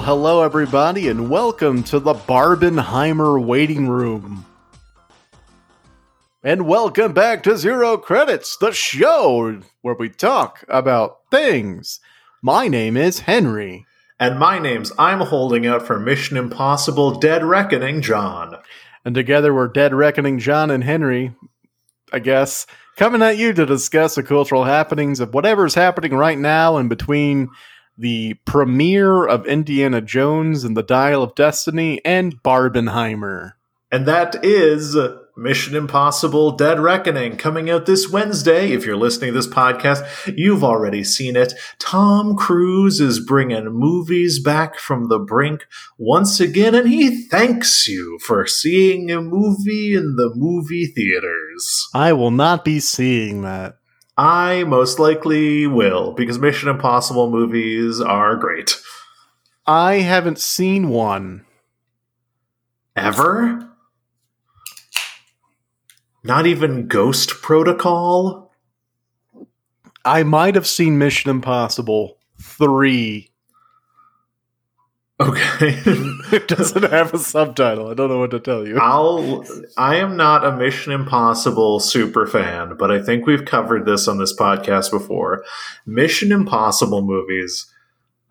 Well, hello, everybody, and welcome to the Barbenheimer Waiting Room. And welcome back to Zero Credits, the show where we talk about things. My name is Henry. And my name's I'm holding out for Mission Impossible Dead Reckoning John. And together we're Dead Reckoning John and Henry, I guess, coming at you to discuss the cultural happenings of whatever's happening right now in between the premiere of Indiana Jones and the Dial of Destiny and Barbenheimer. And that is Mission Impossible Dead Reckoning coming out this Wednesday. If you're listening to this podcast, you've already seen it. Tom Cruise is bringing movies back from the brink once again, and he thanks you for seeing a movie in the movie theaters. I will not be seeing that. I most likely will, because Mission Impossible movies are great. I haven't seen one. Ever? Not even Ghost Protocol? I might have seen Mission Impossible 3. Okay. it doesn't have a subtitle. I don't know what to tell you. I'll I am not a Mission Impossible super fan, but I think we've covered this on this podcast before. Mission Impossible movies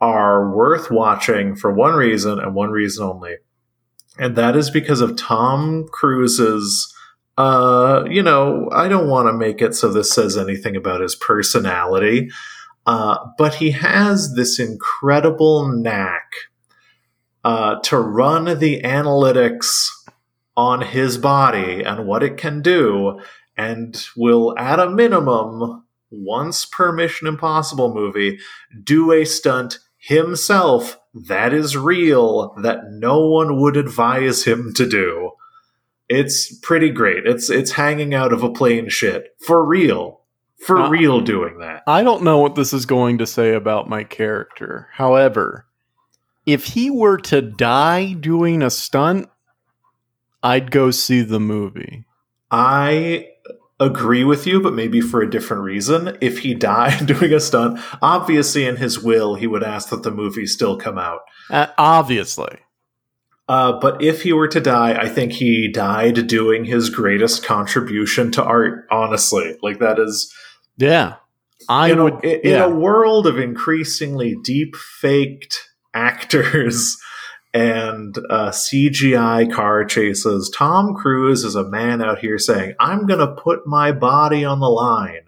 are worth watching for one reason and one reason only. And that is because of Tom Cruise's uh, you know, I don't want to make it so this says anything about his personality, uh, but he has this incredible knack uh, to run the analytics on his body and what it can do, and will, at a minimum, once per Mission Impossible movie, do a stunt himself that is real that no one would advise him to do. It's pretty great. It's it's hanging out of a plane shit for real. For uh, real doing that. I don't know what this is going to say about my character. However, if he were to die doing a stunt, I'd go see the movie. I agree with you, but maybe for a different reason. If he died doing a stunt, obviously in his will, he would ask that the movie still come out. Uh, obviously. Uh, but if he were to die, I think he died doing his greatest contribution to art. Honestly, like that is, yeah. I in would a, in, yeah. a world of increasingly deep faked actors and uh, CGI car chases. Tom Cruise is a man out here saying, "I'm going to put my body on the line."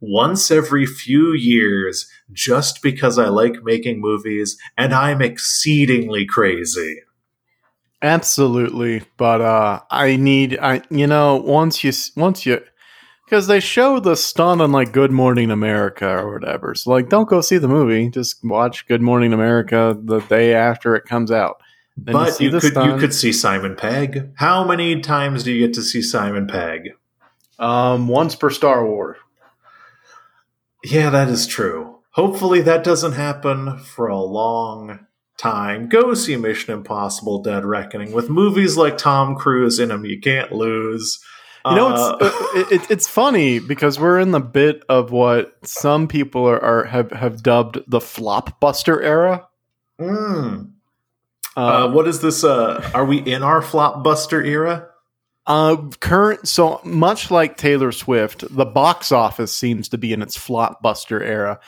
Once every few years, just because I like making movies and I'm exceedingly crazy. Absolutely, but uh I need I you know once you once you because they show the stunt on like Good Morning America or whatever. So like, don't go see the movie. Just watch Good Morning America the day after it comes out. Then but you, you could stunt. you could see Simon Pegg. How many times do you get to see Simon Pegg? Um, once per Star Wars. Yeah, that is true. Hopefully, that doesn't happen for a long time, go see Mission Impossible Dead Reckoning with movies like Tom Cruise in them. You can't lose. You know, uh, it's uh, it, it's funny because we're in the bit of what some people are, are have have dubbed the flopbuster era. Mm. Uh, what is this? Uh, are we in our flopbuster era? Uh, current so much like Taylor Swift, the box office seems to be in its flopbuster era.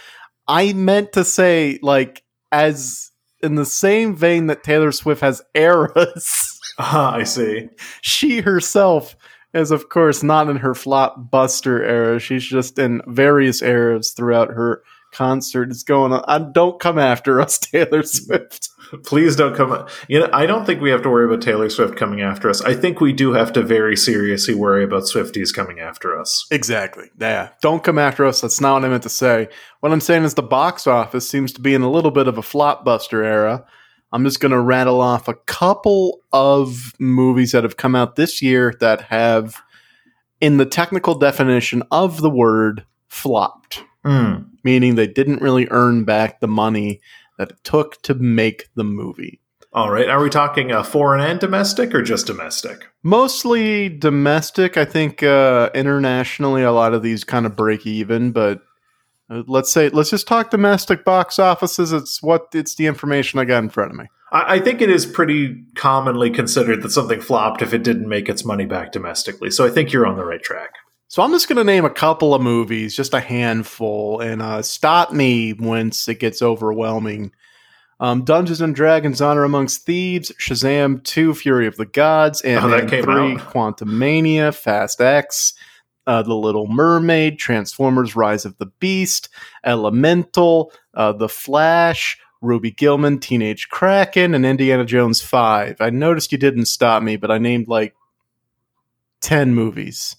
I meant to say like as in the same vein that Taylor Swift has eras. Ah, I see. She herself is, of course, not in her flop buster era. She's just in various eras throughout her concert is going on. I, don't come after us, Taylor Swift. Please don't come. You know, I don't think we have to worry about Taylor Swift coming after us. I think we do have to very seriously worry about Swifties coming after us. Exactly. Yeah. Don't come after us. That's not what I meant to say. What I'm saying is the box office seems to be in a little bit of a flopbuster era. I'm just going to rattle off a couple of movies that have come out this year that have, in the technical definition of the word, flopped. Mm. Meaning they didn't really earn back the money that it took to make the movie. All right. Are we talking uh, foreign and domestic or just domestic? Mostly domestic. I think uh, internationally, a lot of these kind of break even, but Let's say let's just talk domestic box offices. It's what it's the information I got in front of me. I, think it is pretty commonly considered that something flopped if it didn't make its money back domestically. So I think you're on the right track. So I'm just going to name a couple of movies, just a handful, and uh, stop me once it gets overwhelming. Um, Dungeons and Dragons: Honor Amongst Thieves, Shazam 2: Fury of the Gods, and Oh, that came 3: out. Quantumania, Fast X, uh, The Little Mermaid, Transformers: Rise of the Beast, Elemental, uh, The Flash, Ruby Gillman, Teenage Kraken, and Indiana Jones 5. I noticed you didn't stop me, but I named like 10 movies.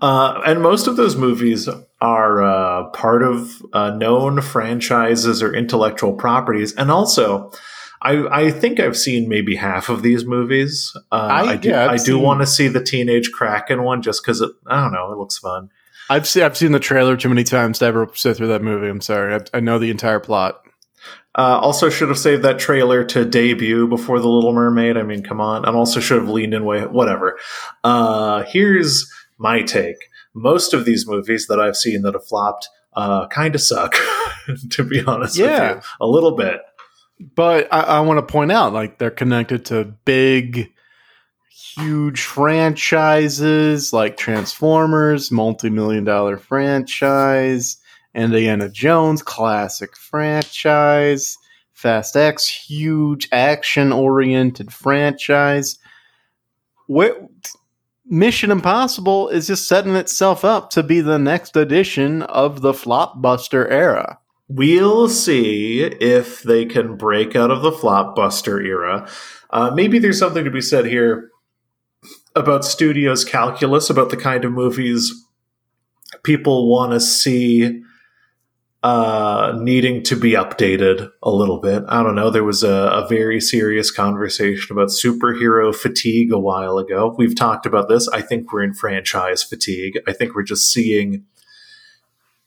Uh, and most of those movies are uh, part of uh, known franchises or intellectual properties. And also, I, I think I've seen maybe half of these movies. Uh, I- I, do, yeah, I've do seen- want to see the Teenage Kraken one just because it, I don't know, it looks fun. I've seen I've seen the trailer too many times to ever sit through that movie. I'm sorry. I, I know the entire plot. Uh, also, should have saved that trailer to debut before The Little Mermaid. I mean, come on. And also should have leaned in way, whatever. Uh, here's my take. Most of these movies that I've seen that have flopped uh, kind of suck, to be honest Yeah. with you. A little bit. But I, I want to point out, like they're connected to big, huge franchises like Transformers, multi-million dollar franchise, Indiana Jones, classic franchise, Fast X, huge action-oriented franchise. Where Mission Impossible is just setting itself up to be the next edition of the flopbuster era. We'll see if they can break out of the flopbuster era. Uh, maybe there's something to be said here about studios' calculus, about the kind of movies people want to see uh, needing to be updated a little bit. I don't know. There was a, a very serious conversation about superhero fatigue a while ago. We've talked about this. I think we're in franchise fatigue. I think we're just seeing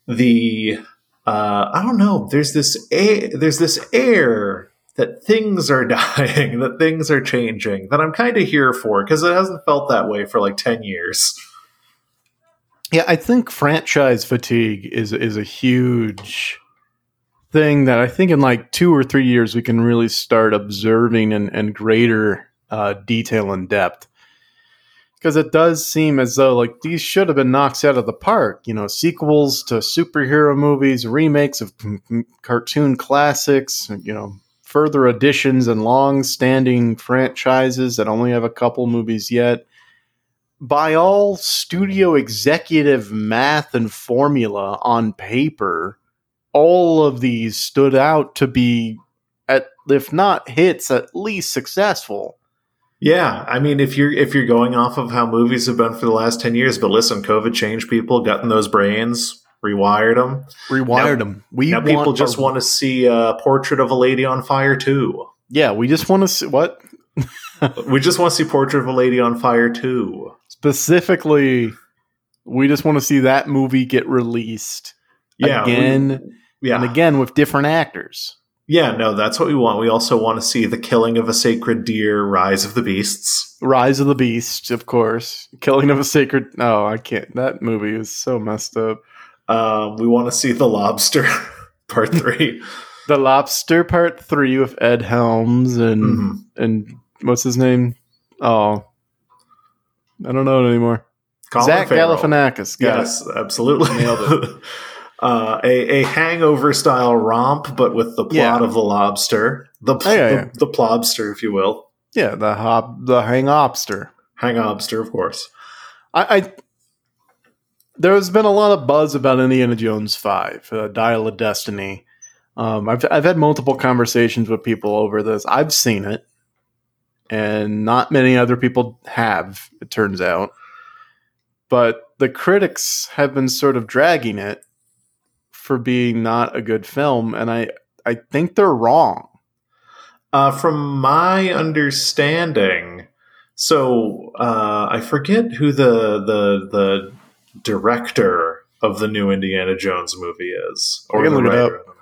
the uh, I don't know. There's this air, there's this air that things are dying, that things are changing, that I'm kind of here for because it hasn't felt that way for like ten years. Yeah, I think franchise fatigue is is a huge thing that I think in like two or three years we can really start observing in, in greater uh, detail and depth. Because it does seem as though like these should have been knocks out of the park. You know, sequels to superhero movies, remakes of c- cartoon classics. You know, further additions and long-standing franchises that only have a couple movies yet by all studio executive math and formula on paper, all of these stood out to be, at if not hits, at least successful. Yeah, I mean, if you're if you're going off of how movies have been for the last ten years, but listen, COVID changed people, got in those brains, rewired them. Rewired Now- them. We now people just a- want to see a portrait of a lady on fire too. Yeah, we just want to see what We just want to see portrait of a lady on fire too. specifically. We just want to see that movie get released Yeah, we- again yeah, and again with different actors. Yeah. No, that's what we want. We also want to see the killing of a sacred deer, rise of the beasts. Rise of the Beast, of course. Killing of a Sacred. Oh, I can't. That movie is so messed up. Um, we want to see the lobster, part three. The Lobster Part Three with Ed Helms and Mhm. and what's his name? Oh, I don't know it anymore. Colin Zach Farrell. Galifianakis. Yes, absolutely. Nailed uh, a, a hangover style romp, but with the plot Yeah. of the lobster, the Oh, yeah, the, yeah. the plobster, if you will. Yeah, the hop, the Hang Obster. hang obster, of course. I, I there's been a lot of buzz about Indiana Jones Five, uh, Dial of Destiny. Um, I've I've had multiple conversations with people over this. I've seen it, and not many other people have. It turns out, but the critics have been sort of dragging it for being not a good film, and I I think they're wrong. Uh, from my understanding, so uh, I forget who the the the director of the new Indiana Jones movie is, can the look it writer. up. I don't know.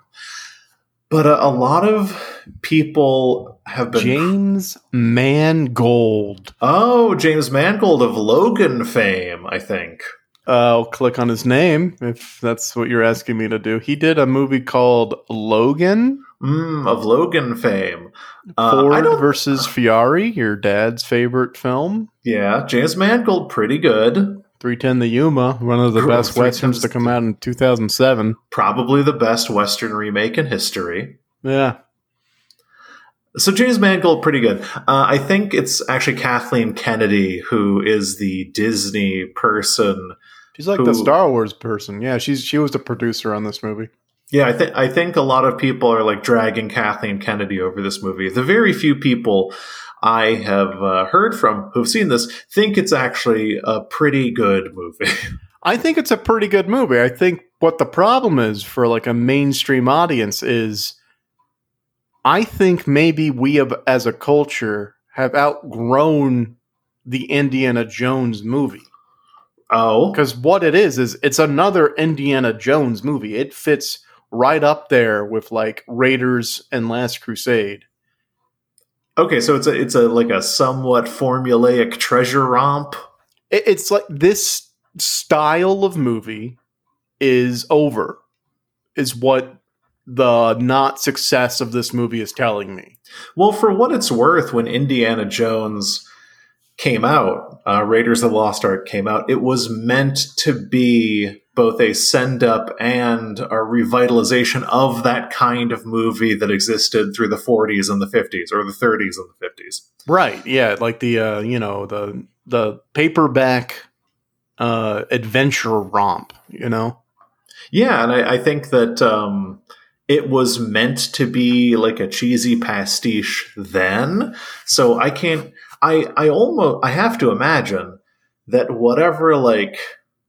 But uh, a lot of people have been James Mangold. Oh, James Mangold of Logan fame, I think. I'll click on his name if that's what you're asking me to do. He did a movie called Logan. Mm, of Logan fame. Uh, Ford versus Ferrari, your dad's favorite film. Yeah, James Mangold, pretty good. 310 the Yuma, one of the Cool, best westerns to come out in 2007. Probably the best Western remake in history. Yeah. So James Mangold, pretty good. Uh, I think it's actually Kathleen Kennedy who is the Disney person. She's like Who- the Star Wars person. Yeah, she's she was the producer on this movie. Yeah, I think I think a lot of people are like dragging Kathleen Kennedy over this movie. The very few people I have uh, heard from who've seen this think it's actually a pretty good movie. I think it's a pretty good movie. I think what the problem is for like a mainstream audience is I think maybe we have as a culture have outgrown the Indiana Jones movie. oh, Because what it is is it's another Indiana Jones movie. It fits right up there with like Raiders and Last Crusade. okay. So it's a it's a like a somewhat formulaic treasure romp. It, it's like this style of movie is over, is what the not success of this movie is telling me. Well, for what it's worth, when Indiana Jones came out, uh, Raiders of the Lost Ark came out, it was meant to be both a send up and a revitalization of that kind of movie that existed through the 40s and the 50s, or the 30s and the 50s. Right. Yeah. Like the uh, you know, the the paperback uh adventure romp, you know? Yeah, and I, I think that um, it was meant to be like a cheesy pastiche then. So I can't. I I almost I have to imagine that whatever like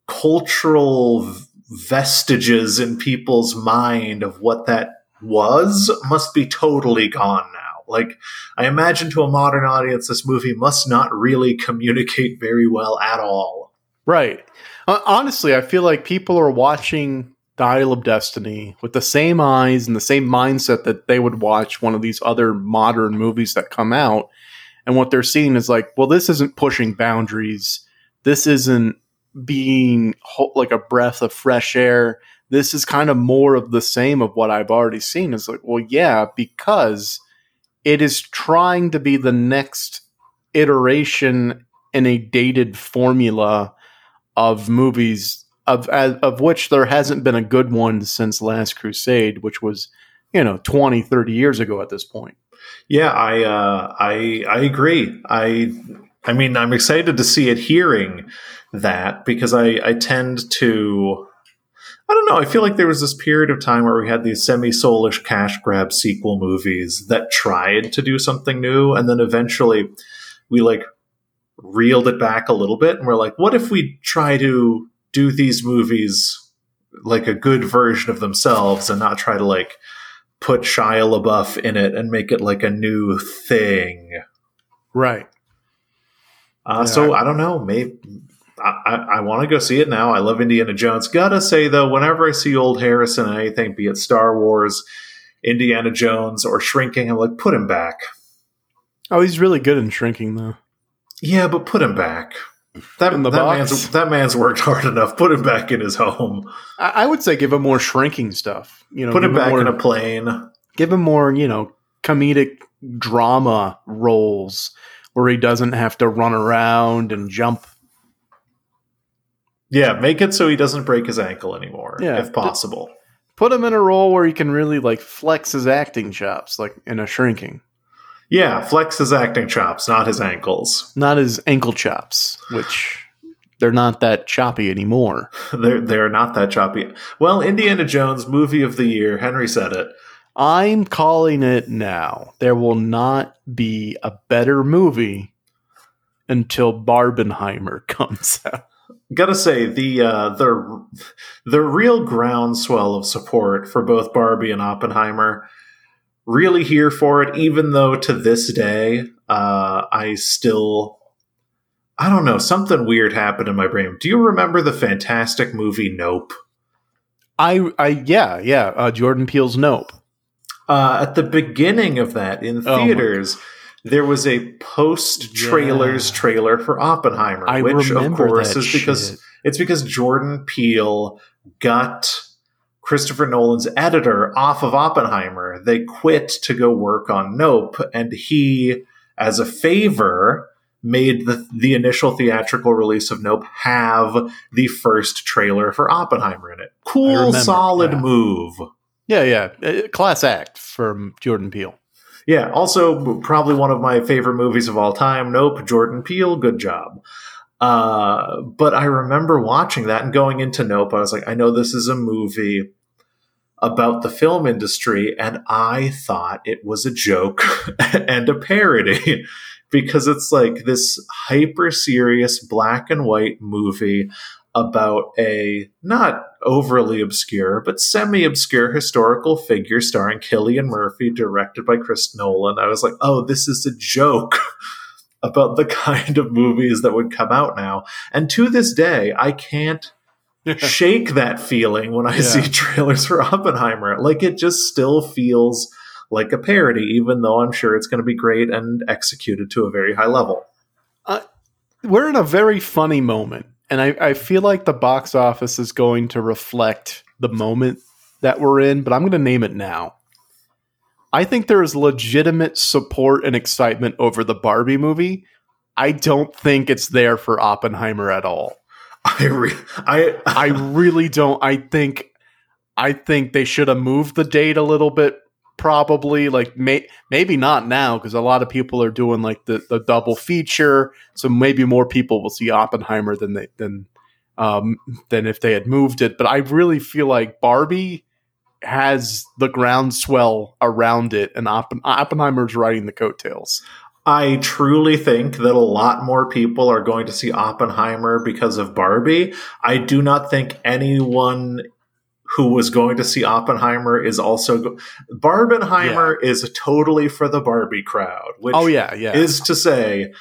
cultural vestiges in people's mind of what that was must be totally gone now. Like I imagine to a modern audience, this movie must not really communicate very well at all. Right. Honestly, I feel like people are watching Dial of Destiny with the same eyes and the same mindset that they would watch one of these other modern movies that come out. And what they're seeing is like, well, this isn't pushing boundaries. This isn't being ho- like a breath of fresh air. This is kind of more of the same of what I've already seen. It's like, well, yeah, because it is trying to be the next iteration in a dated formula of movies of of which there hasn't been a good one since Last Crusade, which was you know 20, 30 years ago at this point. Yeah, I uh, I I agree. I I mean, I'm excited to see it hearing that because I I tend to I don't know. I feel like there was this period of time where we had these semi-soulish cash grab sequel movies that tried to do something new, and then eventually we like reeled it back a little bit, and we're like, what if we try to do these movies like a good version of themselves and not try to like put Shia LaBeouf in it and make it like a new thing. Right. Uh, Yeah. So I don't know. Maybe I, I, I want to go see it now. I love Indiana Jones. Gotta say though, whenever I see old Harrison in anything, be it Star Wars, Indiana Jones, or Shrinking, I'm like, put him back. Oh, he's really good in shrinking though. Yeah, but put him back. That, that man's that man's worked hard enough. Put him back in his home. I, I would say give him more shrinking stuff. You know, Put give him back more, in a plane. give him more you know comedic drama roles where he doesn't have to run around and jump. Yeah, make it so he doesn't break his ankle anymore, Yeah. if possible. Put him in a role where he can really like flex his acting chops, like in a shrinking, Yeah, flex his acting chops, not his ankles. not his ankle chops, which they're not that choppy anymore. They're they're not that choppy. Well, Indiana Jones movie of the year. Henry said it. I'm calling it now. There will not be a better movie until Barbenheimer comes out. Gotta say the uh, the the real groundswell of support for both Barbie and Oppenheimer. Really here for it, even though to this day uh, I still I don't know something weird happened in my brain. Do you remember the fantastic movie Nope? I, I, yeah, yeah. Uh, Jordan Peele's Nope. Uh, at the beginning of that in Oh theaters, there was a post trailers Yeah. trailer for Oppenheimer, I which of course is because. It's because Jordan Peele got Christopher Nolan's editor off of Oppenheimer. They quit to go work on Nope, and he, as a favor, made the, the initial theatrical release of Nope have the first trailer for Oppenheimer in it. Cool, remember, solid yeah. move. Yeah, yeah. Uh, Class act from Jordan Peele. Yeah, also probably one of my favorite movies of all time. Nope, Jordan Peele, good job. Uh, but I remember watching that and going into Nope. I was like, I know this is a movie about the film industry, and I thought it was a joke and a parody because it's like this hyper serious black and white movie about a not overly obscure but semi obscure historical figure starring Cillian Murphy, directed by Chris Nolan. I was like, oh, this is a joke. about the kind of movies that would come out now. And to this day, I can't shake that feeling when I Yeah. see trailers for Oppenheimer. Like it just still feels like a parody, even though I'm sure it's going to be great and executed to a very high level. Uh, we're in a very funny moment, and I, I feel like the box office is going to reflect the moment that we're in, but I'm going to name it now. I think there is legitimate support and excitement over the Barbie movie. I don't think it's there for Oppenheimer at all. I, re- I, I really don't. I think I think they should have moved the date a little bit. Probably like may, maybe not now because a lot of people are doing like the, the double feature, so maybe more people will see Oppenheimer than they than um, than if they had moved it. But I really feel like Barbie has the groundswell around it, and Oppen- Oppenheimer's riding the coattails. I truly think that a lot more people are going to see Oppenheimer because of Barbie. I do not think anyone who was going to see Oppenheimer is also go- Barbenheimer is totally for the Barbie crowd, which Oh yeah, yeah. is to say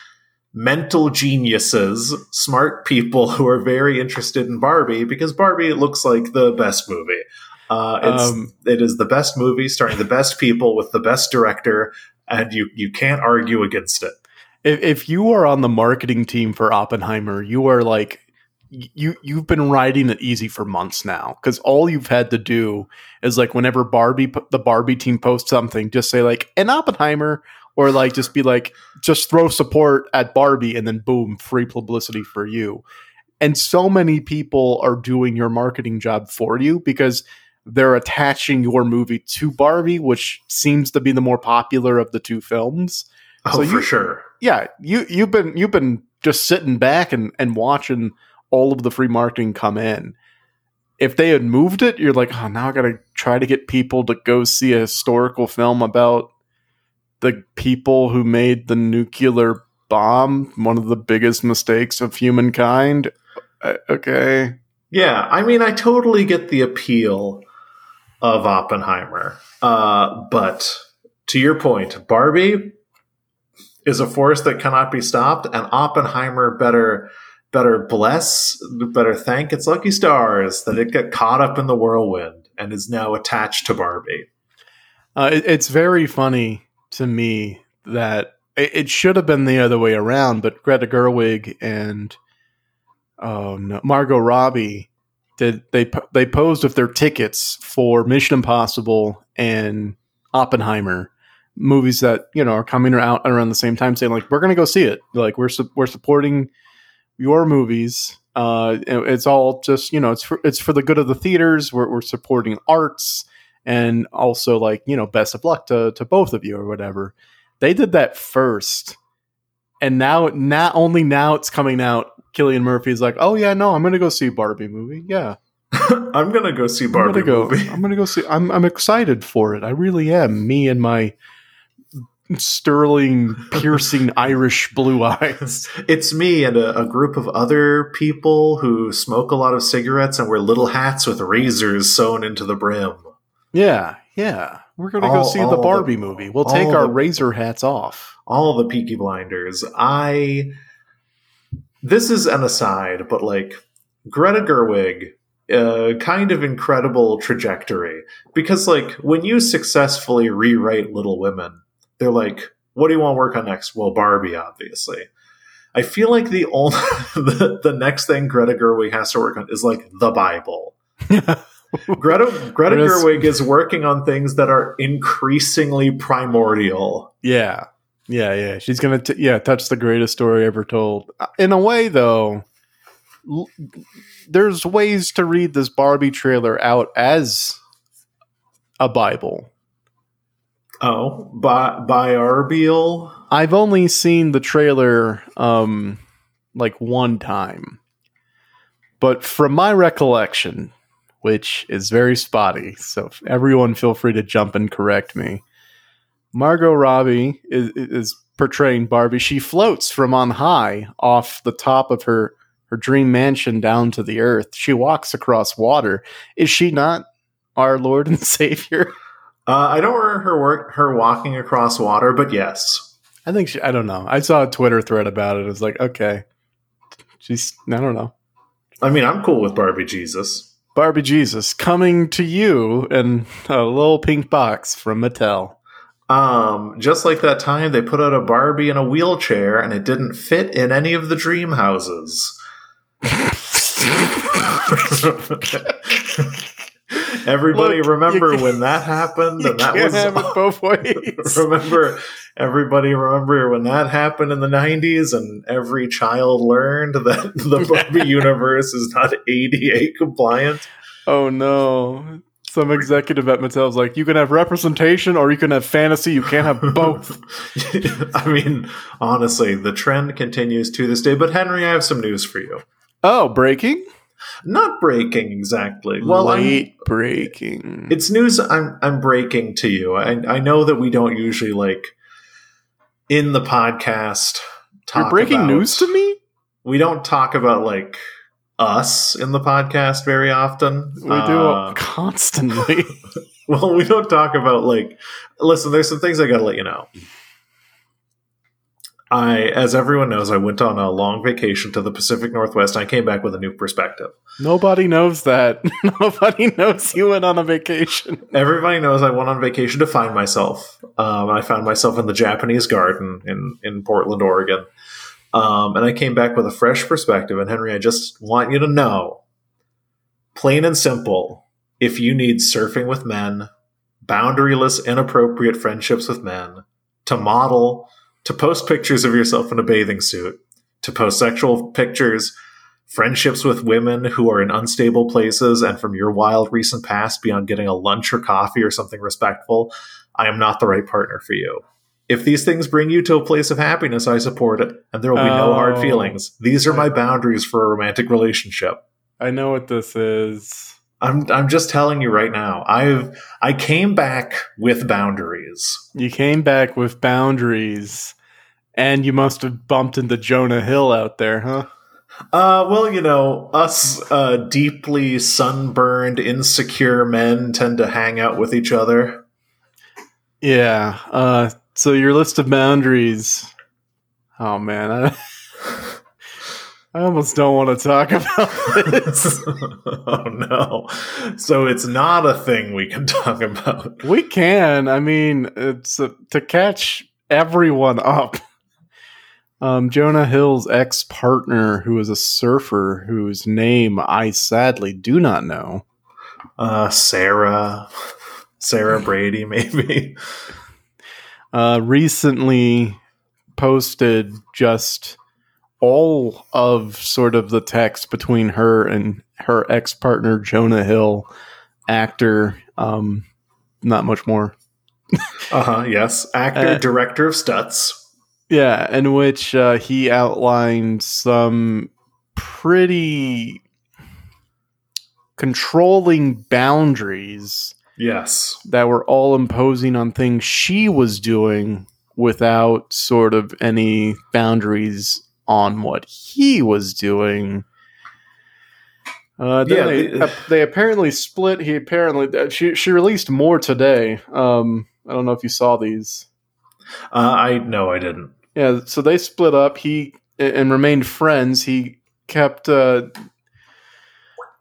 mental geniuses, smart people who are very interested in Barbie because Barbie looks like the best movie. Uh, it's, Um, it is the best movie starring the best people with the best director, and you you can't argue against it. if, if you are on the marketing team for Oppenheimer, you are like you you've been riding it easy for months now because all you've had to do is like whenever Barbie the Barbie team posts something, just say like an Oppenheimer or like just be like just throw support at Barbie and then boom, free publicity for you. And so many people are doing your marketing job for you because they're attaching your movie to Barbie, which seems to be the more popular of the two films Oh, So for sure. yeah, you you've been you've been just sitting back and and watching all of the free marketing come in. If they had moved it, you're like, oh, now I got to try to get people to go see a historical film about the people who made the nuclear bomb, one of the biggest mistakes of humankind. Uh, okay, Yeah, I mean, I totally get the appeal of Oppenheimer, uh, but to your point, Barbie is a force that cannot be stopped, and Oppenheimer better better bless, better thank its lucky stars that it got caught up in the whirlwind and is now attached to Barbie. Uh, it, it's very funny to me that it, it should have been the other way around, but Greta Gerwig and no, Margot Robbie did they they posed with their tickets for Mission Impossible and Oppenheimer movies that you know are coming out around the same time, saying like we're gonna go see it, like we're su- we're supporting your movies. Uh, it's all just you know it's for it's for the good of the theaters. We're, we're supporting arts and also like you know best of luck to to both of you or whatever they did that first and now not only now it's coming out cillian murphy's like oh yeah no i'm gonna go see barbie movie. Yeah. I'm gonna go see i'm Barbie gonna go movie. i'm gonna go see i'm, I'm excited for it. I really am. Me and my sterling piercing irish blue eyes. It's me and a, a group of other people who smoke a lot of cigarettes and wear little hats with razors sewn into the brim. yeah yeah. We're gonna go see the the- barbie movie. We'll take our the- razor hats off. All the Peaky Blinders. I this is an aside, but like Greta Gerwig, uh, kind of incredible trajectory because like when you successfully rewrite Little Women, they're like, "What do you want to work on next?" Well, Barbie, obviously. I feel like the only the, the next thing Greta Gerwig has to work on is like the Bible. Greta Greta Gerwig is working on things that are increasingly primordial. Yeah, yeah, yeah. She's gonna, t- yeah, touch the greatest story ever told. Uh, In a way, though, l- there's ways to read this Barbie trailer out as a Bible. Oh, by by Arbiel. I've only seen the trailer, um, like one time, but from my recollection, which is very spotty, so everyone feel free to jump and correct me. Margot Robbie is, is portraying Barbie. She floats from on high off the top of her her dream mansion down to the earth. She walks across water. Is she not our Lord and Savior? Uh, I don't remember her work her walking across water, but yes. I think she. I don't know. I saw a Twitter thread about it. It was like, okay, she's. I don't know. I mean, I'm cool with Barbie Jesus. Barbie Jesus coming to you in a little pink box from Mattel. Um, just like that time they put out a Barbie in a wheelchair and it didn't fit in any of the dream houses. Everybody Look, remember when that happened and that was have it both ways. remember everybody remember when that happened in the 90s and every child learned that the Barbie universe is not ADA compliant. oh no! Some executive at Mattel's like, you can have representation or you can have fantasy. You can't have both. I mean, honestly, the trend continues to this day. But Henry, I have some news for you. oh, breaking. Not breaking exactly. Well, I'm- late breaking. it's news I'm I'm breaking to you. I I know that we don't usually like in the podcast. Talk You're breaking about- news to me. We don't talk about like us in the podcast very often. We do Uh, constantly. well, we don't talk about like. Listen, there's some things I got to let you know. I, as everyone knows, I went on a long vacation to the Pacific Northwest. and I came back with a new perspective. Nobody knows that. Nobody knows you went on a vacation. Everybody knows I went on vacation to find myself. Um, I found myself in the Japanese garden in, in Portland, Oregon. Um, and I came back with a fresh perspective. And Henry, I just want you to know, plain and simple, if you need surfing with men, boundaryless, inappropriate friendships with men, to model, to post pictures of yourself in a bathing suit, to post sexual pictures, friendships with women who are in unstable places and from your wild recent past beyond getting a lunch or coffee or something respectful, I am not the right partner for you. If these things bring you to a place of happiness, I support it, and there will be no hard Oh. feelings. These are my boundaries for a romantic relationship. I know what this is. I'm I'm just telling you right now. I've I came back with boundaries. You came back with boundaries, and you must have bumped into Jonah Hill out there, huh? Uh, well, you know, us uh, deeply sunburned, insecure men tend to hang out with each other. Yeah. Uh, so your list of boundaries. Oh man, I, I almost don't want to talk about this. oh no! So it's not a thing we can talk about. we can. I mean, it's uh, to catch everyone up. Um, Jonah Hill's ex partner, who is a surfer, whose name I sadly do not know. Uh, Sarah, Sarah Brady, maybe. Uh, recently posted just all of sort of the text between her and her ex partner Jonah Hill, actor. Um, not much more. Uh huh. Yes, actor, Uh, director of Stutz. Yeah, in which uh, he outlined some pretty controlling boundaries Yes. that were all imposing on things she was doing without sort of any boundaries on what he was doing. Uh, Yeah, they, they apparently split. He apparently uh, she she released more today. Um, I don't know if you saw these. Uh, I no, I didn't. Yeah, so they split up. He and remained friends. He kept uh,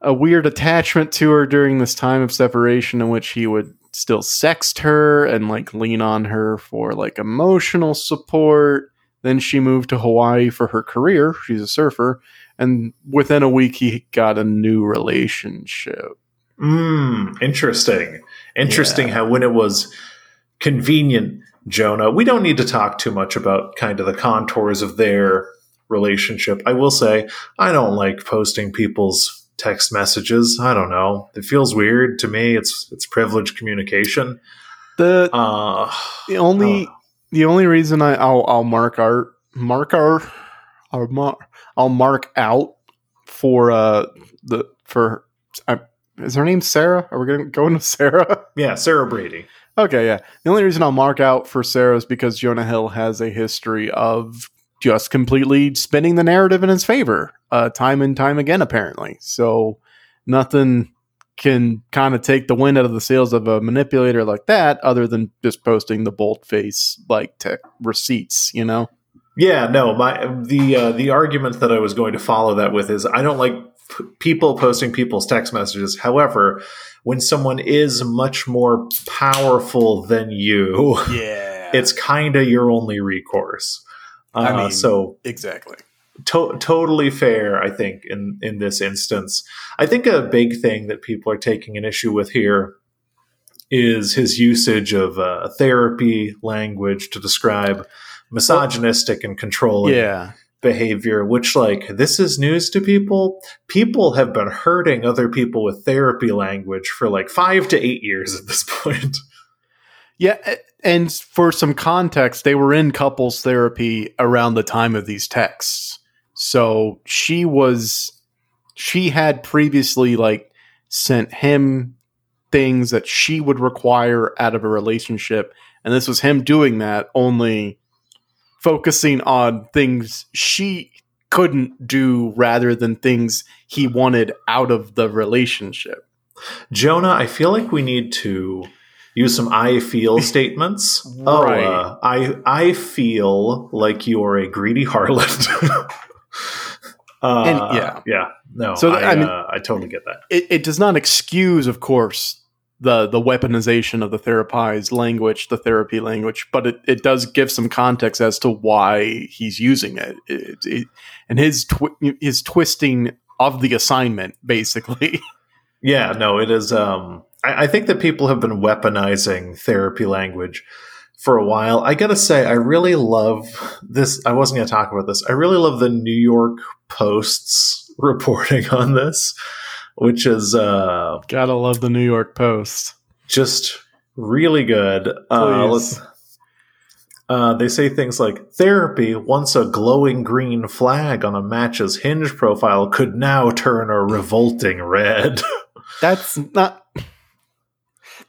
a weird attachment to her during this time of separation, in which he would still sext her and like lean on her for like emotional support. Then she moved to Hawaii for her career. She's a surfer. And within a week, he got a new relationship. Mm, interesting. Interesting Yeah. how when it was convenient, Jonah, we don't need to talk too much about kind of the contours of their relationship. I will say, I don't like posting people's text messages. I don't know. It feels weird to me. It's it's privileged communication. The Uh the only oh. the only reason I I'll, I'll mark our mark our I'll mark I'll mark out for uh the for uh, is her name Sarah? Are we gonna go into Sarah? yeah, Sarah Brady. Okay, yeah. The only reason I'll mark out for Sarah is because Jonah Hill has a history of just completely spinning the narrative in his favor, uh, time and time again, apparently. So nothing can kind of take the wind out of the sails of a manipulator like that, other than just posting the bold face like tech receipts, you know? Yeah, no, my the uh, the argument that I was going to follow that with is I don't like p- people posting people's text messages. However, when someone is much more powerful than you, Yeah. it's kind of your only recourse. I mean- so exactly. to- totally fair, I think in in this instance. I think a big thing that people are taking an issue with here is his usage of uh, therapy language to describe misogynistic and controlling Yeah. behavior, which like this is news to people. People have been hurting other people with therapy language for like five to eight years at this point. Yeah, and for some context, they were in couples therapy around the time of these texts. So she was she had previously like sent him things that she would require out of a relationship and this was him doing that only focusing on things she couldn't do rather than things he wanted out of the relationship. Jonah, I feel like we need to use some I feel statements. Right. Oh, uh, I I feel like you are a greedy harlot. uh, And- yeah. yeah, no. So, I, I mean- uh, I totally get that. it, it does not excuse, of course, the the weaponization of the therapized language, the therapy language, but it, it does give some context as to why he's using it, It- it- and his twi- his twisting of the assignment, basically. Yeah, no, it is. Um, I, I think that people have been weaponizing therapy language for a while. I gotta say, I really love this. I wasn't gonna talk about this. I really love the New York Post's reporting on this, which is uh, Gotta love the New York Post. just really good. Uh, uh, they say things like therapy, once a glowing green flag on a match's hinge profile, could now turn a revolting red. That's not.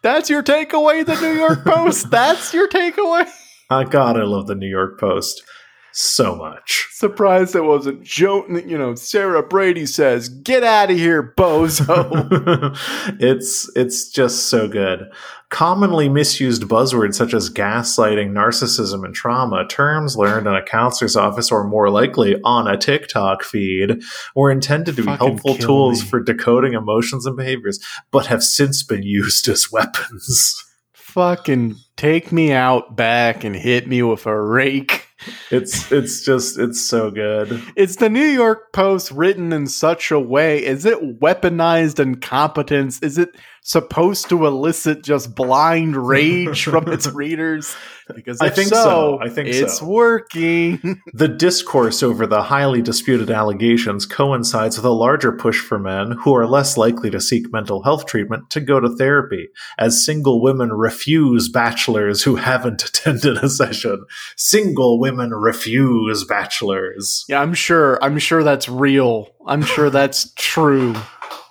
That's your takeaway, the New York Post. That's your takeaway. Ah, God, I love the New York Post so much. Surprised it wasn't Joe. You know, Sarah Brady says, "Get out of here, bozo." it's it's just so good. Commonly misused buzzwords such as gaslighting, narcissism, and trauma, terms learned in a counselor's office or more likely on a TikTok feed, were intended to be Fucking helpful tools me. for decoding emotions and behaviors, but have since been used as weapons. fucking take me out back and hit me with a rake. It's it's just it's so good. It's the New York Post written in such a way. Is it weaponized incompetence? Is it supposed to elicit just blind rage from its readers? Because I think so. I think it's so. working. The discourse over the highly disputed allegations coincides with a larger push for men who are less likely to seek mental health treatment to go to therapy, as single women refuse bachelors who haven't attended a session. Single women refuse bachelors. yeah, I'm sure. I'm sure that's real. I'm sure that's true.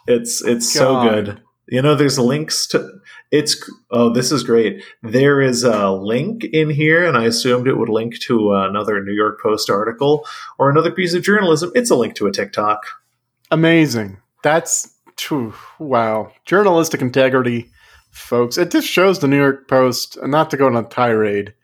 It's it's so good. You know, there's links to it's. Oh, this is great. There is a link in here, and I assumed it would link to another New York Post article or another piece of journalism. It's a link to a TikTok. Amazing. That's phew, wow. Journalistic integrity, folks. It just shows the New York Post, and not to go on a tirade,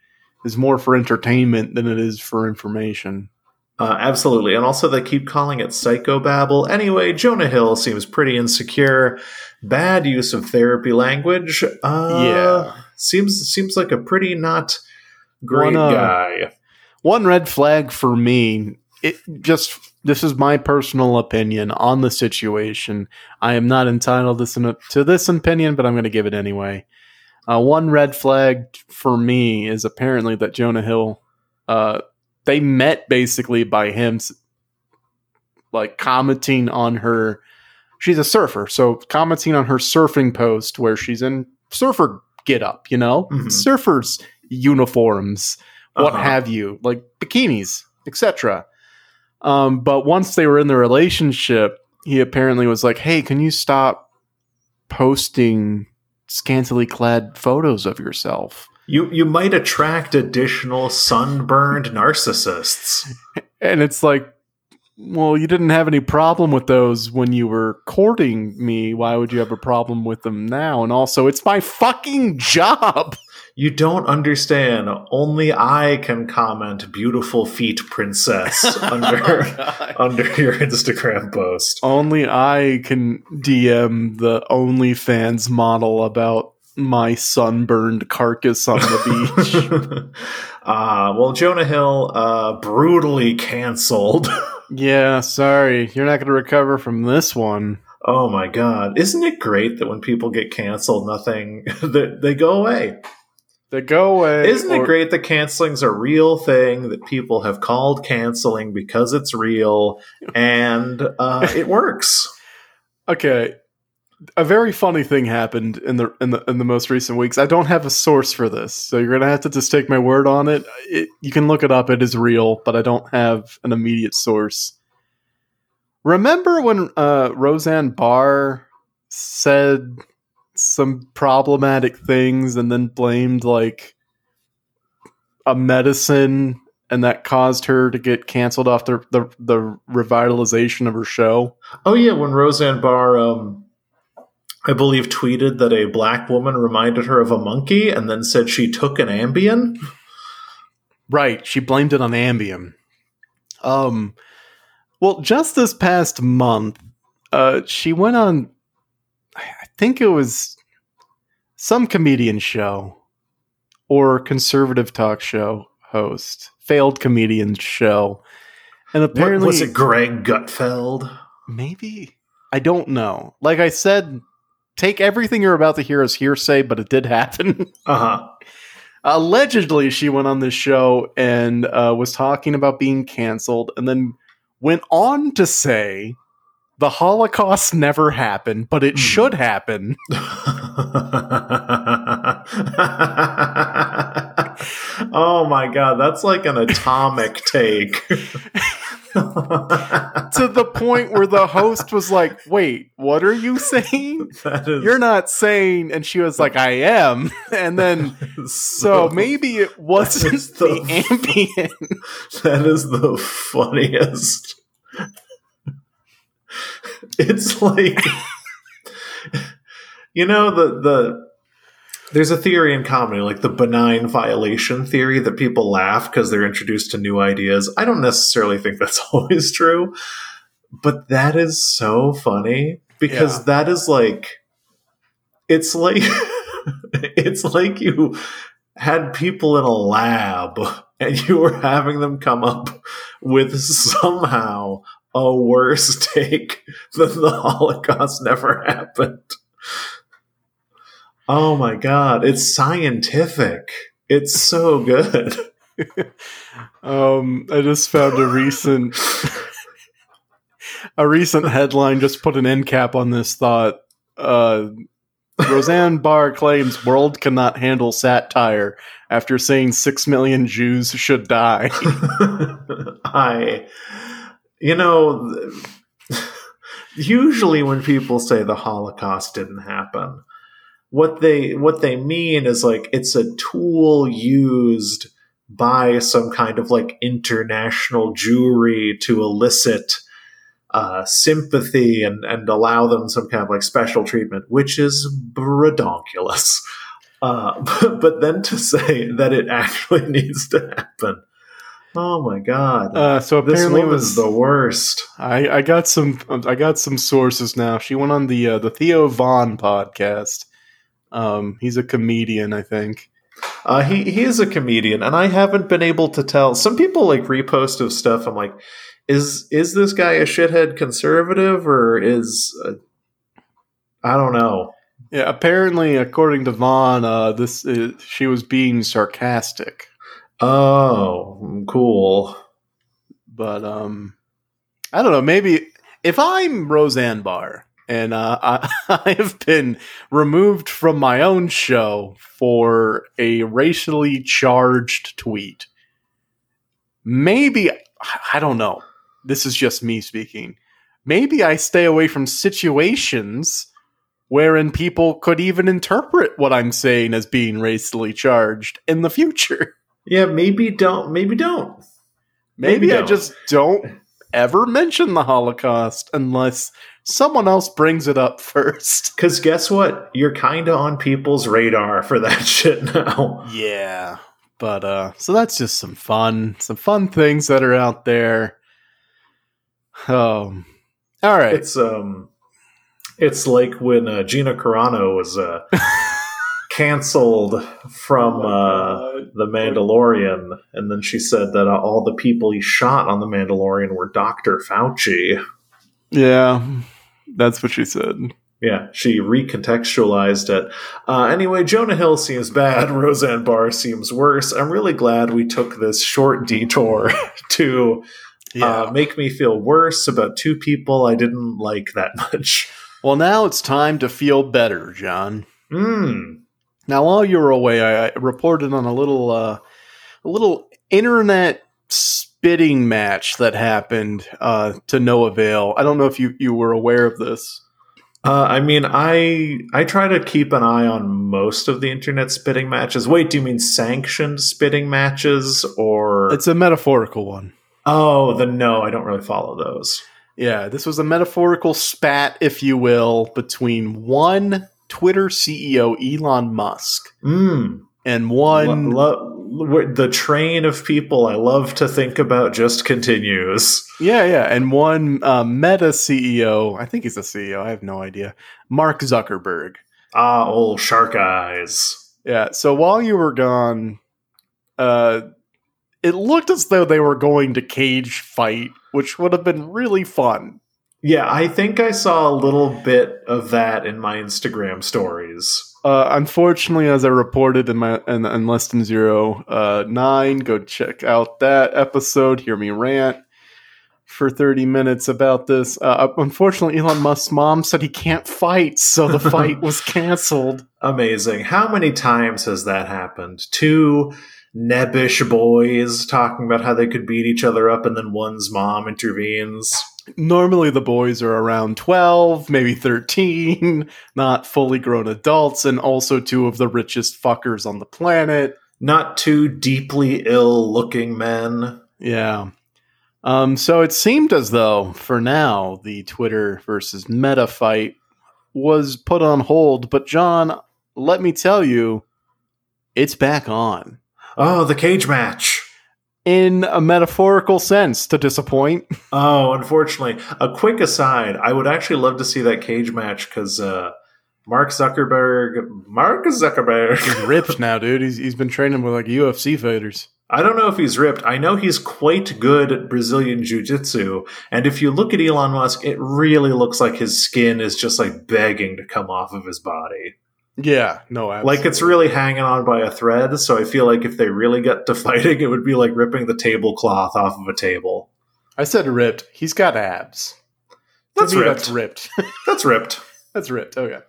is more for entertainment than it is for information. Uh, absolutely. And also, they keep calling it psychobabble. Anyway, Jonah Hill seems pretty insecure. Bad use of therapy language. Uh, Yeah. Seems seems like a pretty not great One, guy. one red flag for me. It just this is my personal opinion on the situation. I am not entitled this to this opinion, but I'm going to give it anyway. Uh, one red flag for me is apparently that Jonah Hill. Uh, they met basically by him, like commenting on her. She's a surfer, so commenting on her surfing post where she's in surfer get up, you know, Mhm. surfers uniforms, what Uh-huh. have you, like bikinis, etc. Um, but once they were in the relationship, he apparently was like, "Hey, can you stop posting scantily clad photos of yourself?" You you might attract additional sunburned narcissists. And it's like, well, you didn't have any problem with those when you were courting me. Why would you have a problem with them now? And also, it's my fucking job. You don't understand. Only I can comment "beautiful feet, princess" under under your Instagram post. Only I can DM the OnlyFans model about my sunburned carcass on the beach. uh, well, Jonah Hill uh, brutally canceled. yeah, sorry. You're not going to recover from this one. oh my god! Isn't it great that when people get canceled, nothing they, they go away? They go away. Isn't it great that canceling's a real thing that people have called canceling because it's real and uh, it works? Okay. A very funny thing happened in the in the in the most recent weeks. I don't have a source for this, so you're gonna have to just take my word on it. it you can look it up; it is real, but I don't have an immediate source. Remember when uh, Roseanne Barr said some problematic things and then blamed like a medicine, and that caused her to get canceled off the the, the revitalization of her show? Oh yeah, when Roseanne Barr, um, I believe, tweeted that a black woman reminded her of a monkey, and then said she took an Ambien. Right. She blamed it on Ambien. Um, well, just this past month, uh, she went on, I think it was some comedian show or conservative talk show host, failed comedian show. And What, apparently, was it Greg Gutfeld? maybe, I don't know. Like I said, take everything you're about to hear as hearsay, but it did happen. Uh huh. allegedly she went on this show and uh, was talking about being canceled and then went on to say the holocaust never happened but it Hmm. should happen oh my god, that's like an atomic take. to the point where the host was like wait what are you saying? Is, you're not saying and she was like i am. And then so maybe it wasn't the the- Ambien. that is the funniest. It's like you know the the there's a theory in comedy like the benign violation theory that people laugh because they're introduced to new ideas. I don't necessarily think that's always true, but that is so funny because Yeah. that is like it's like it's like you had people in a lab and you were having them come up with somehow a worse take than the Holocaust never happened. Oh my god, it's scientific. It's so good. um i just found a recent a recent headline just put an end cap on this thought. Uh, Roseanne Barr claims world cannot handle satire after saying six million Jews should die. I, you know, usually when people say the Holocaust didn't happen, what they what they mean is like it's a tool used by some kind of like international Jewry to elicit uh, sympathy and and allow them some kind of like special treatment, which is redonkulous. Uh, but, but then to say that it actually needs to happen. Oh my god. Uh, so this apparently, woman's was the worst. I, I got some I got some sources now. She went on the uh, the Theo Von podcast. Um, he's a comedian, I think, Uh, he he is a comedian, and I haven't been able to tell. Some people like repost of stuff. I'm like, is is this guy a shithead conservative or is uh, I don't know. Yeah, apparently, according to Von, uh, this is, she was being sarcastic. Oh, cool. But um, I don't know. Maybe if I'm Roseanne Barr and uh, I, I have been removed from my own show for a racially charged tweet, maybe I don't know. This is just me speaking. Maybe I stay away from situations wherein people could even interpret what I'm saying as being racially charged in the future. Yeah, maybe don't. Maybe don't. Maybe, Maybe I don't. just don't ever mention the Holocaust unless someone else brings it up first. Because guess what? You're kind of on people's radar for that shit now. Yeah. But uh so that's just some fun, some fun things that are out there. Um all right. It's um, it's like when uh, Gina Carano was uh, canceled from uh, the Mandalorian, and then she said that uh, all the people he shot on the Mandalorian were Doctor Fauci. yeah. That's what she said. Yeah, she recontextualized it. Uh, anyway, Jonah Hill seems bad. Roseanne Barr seems worse. I'm really glad we took this short detour to Yeah. uh, make me feel worse about two people I didn't like that much. well, now it's time to feel better, John. Hmm. Now, while you were away, I, I reported on a little, uh, a little internet spitting match that happened uh, to no avail. I don't know if you you were aware of this. Uh, I mean, I I try to keep an eye on most of the internet spitting matches. Wait, do you mean sanctioned spitting matches or? It's a metaphorical one. oh, then no, I don't really follow those. Yeah, this was a metaphorical spat, if you will, between one Twitter CEO, Elon Musk, Mm. and one. Lo- lo- the train of people I love to think about just continues. yeah, yeah, and one uh, Meta CEO. I think he's a CEO. I have no idea. Mark Zuckerberg. Ah, old shark eyes. Yeah. So while you were gone, uh, it looked as though they were going to cage fight, which would have been really fun. Yeah, I think I saw a little bit of that in my Instagram stories. Uh, unfortunately, as I reported in my in, in less than zero uh, nine, go check out that episode. Hear me rant for thirty minutes about this. Uh, unfortunately, Elon Musk's mom said he can't fight, so the fight was canceled. Amazing. How many times has that happened? Two nebbish boys talking about how they could beat each other up, and then one's mom intervenes. Normally, the boys are around twelve, maybe thirteen, not fully grown adults, and also two of the richest fuckers on the planet. Not two deeply ill looking men. Yeah. Um, so it seemed as though, for now, the Twitter versus Meta fight was put on hold. But, John, let me tell you, it's back on. Oh, the cage match. In a metaphorical sense, to disappoint. Oh, unfortunately. A quick aside I would actually love to see that cage match because uh, Mark Zuckerberg. Mark He's Zuckerberg. ripped now, dude. He's, he's been training with like UFC fighters. I don't know if he's ripped. I know he's quite good at Brazilian Jiu Jitsu. And if you look at Elon Musk, it really looks like his skin is just like begging to come off of his body. Yeah, no, absolutely. Like it's really hanging on by a thread. So I feel like if they really get to fighting, it would be like ripping the tablecloth off of a table. I said ripped. He's got abs. That's me, ripped. That's ripped. That's ripped. That's ripped. Okay.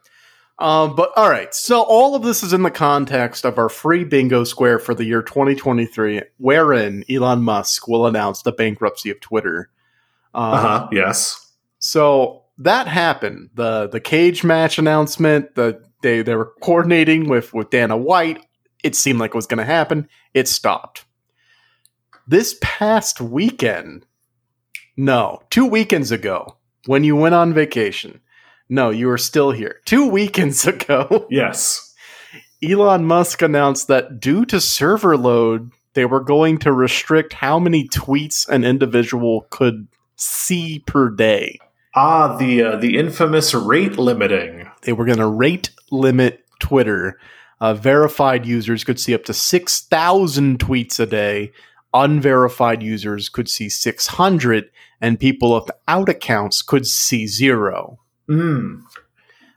Um, but all right. So all of this is in the context of our free bingo square for the year 2023, wherein Elon Musk will announce the bankruptcy of Twitter. Um, Uh huh. Yes. So that happened. the The cage match announcement. The they they were coordinating with with Dana White. It seemed like it was going to happen. It stopped. This past weekend, no, two weekends ago, when you went on vacation. No, you were still here. Two weekends ago, Yes. Elon Musk announced that due to server load, they were going to restrict how many tweets an individual could see per day. Ah, the uh, the infamous rate limiting. They were going to rate limit Twitter. Uh, verified users could see up to 6,000 tweets a day. Unverified users could see 600, and people without accounts could see zero. Mm.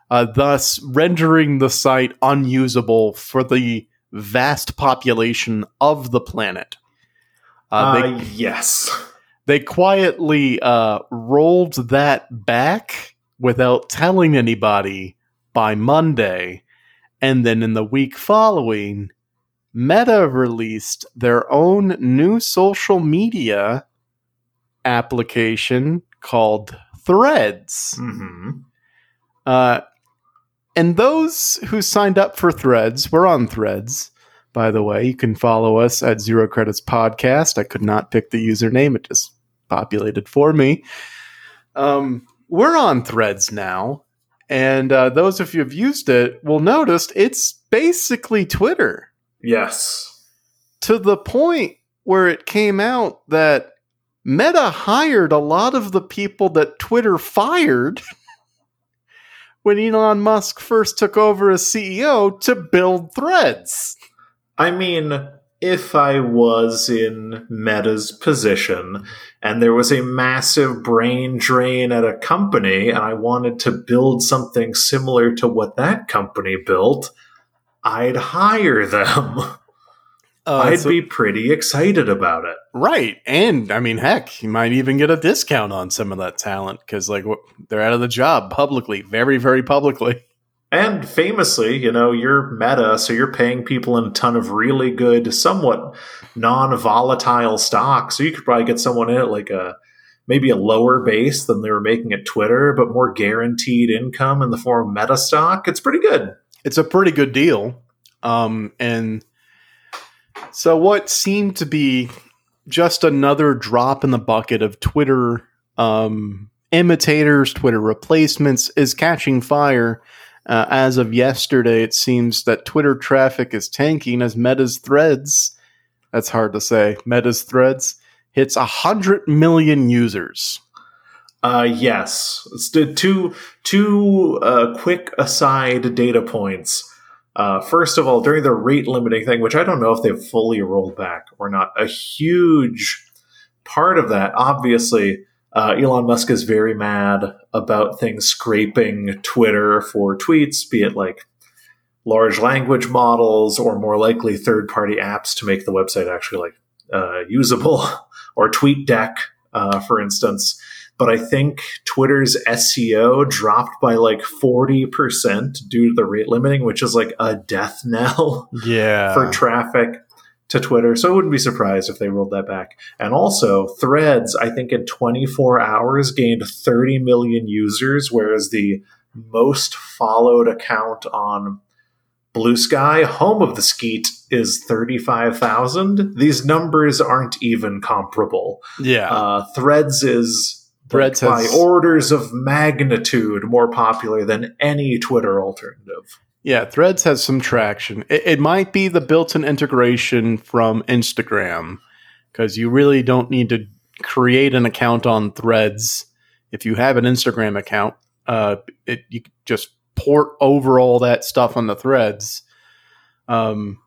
Uh, thus, rendering the site unusable for the vast population of the planet. Uh, they, Uh, yes. They quietly uh, rolled that back without telling anybody by Monday. And then in the week following, Meta released their own new social media application called Threads. hmm Uh, and those who signed up for Threads, we're on Threads, by the way. You can follow us at Zero Credits Podcast. I could not pick the username, it just populated for me. Um, we're on Threads now. And uh, those of you who've used it will notice it's basically Twitter Yes. to the point where it came out that Meta hired a lot of the people that Twitter fired when Elon Musk first took over as CEO to build threads. I mean, if I was in Meta's position and there was a massive brain drain at a company and I wanted to build something similar to what that company built, I'd hire them. Uh, I'd so- be pretty excited about it. right, and I mean, heck, you might even get a discount on some of that talent because, like, they're out of the job publicly, very, very publicly. And famously, you know, you're meta, so you're paying people in a ton of really good, somewhat non volatile stock. So you could probably get someone in at like a maybe a lower base than they were making at Twitter, but more guaranteed income in the form of meta stock. It's pretty good. it's a pretty good deal. Um, and so what seemed to be just another drop in the bucket of Twitter um, imitators, Twitter replacements is catching fire. Uh, as of yesterday, it seems that Twitter traffic is tanking as Meta's threads, that's hard to say, Meta's threads hits 100 million users. Uh, yes. Two two uh, quick aside data points. Uh, first of all, during the rate limiting thing, which I don't know if they've fully rolled back or not, a huge part of that, obviously, uh, Elon Musk is very mad about things scraping Twitter for tweets, be it like large language models or more likely third party apps to make the website actually like uh, usable, or TweetDeck, uh, for instance but I think Twitter's SEO dropped by like 40% due to the rate limiting, which is like a death knell Yeah. for traffic to Twitter. So I wouldn't be surprised if they rolled that back. And also, Threads, I think in 24 hours gained 30 million users, whereas the most followed account on Blue Sky, home of the Skeet, is 35,000. These numbers aren't even comparable. yeah. Uh, Threads is Threads by has- orders of magnitude more popular than any Twitter alternative. Yeah, Threads has some traction. It, it might be the built-in integration from Instagram because you really don't need to create an account on Threads if you have an Instagram account. Uh, it you just port over all that stuff on the Threads. Um,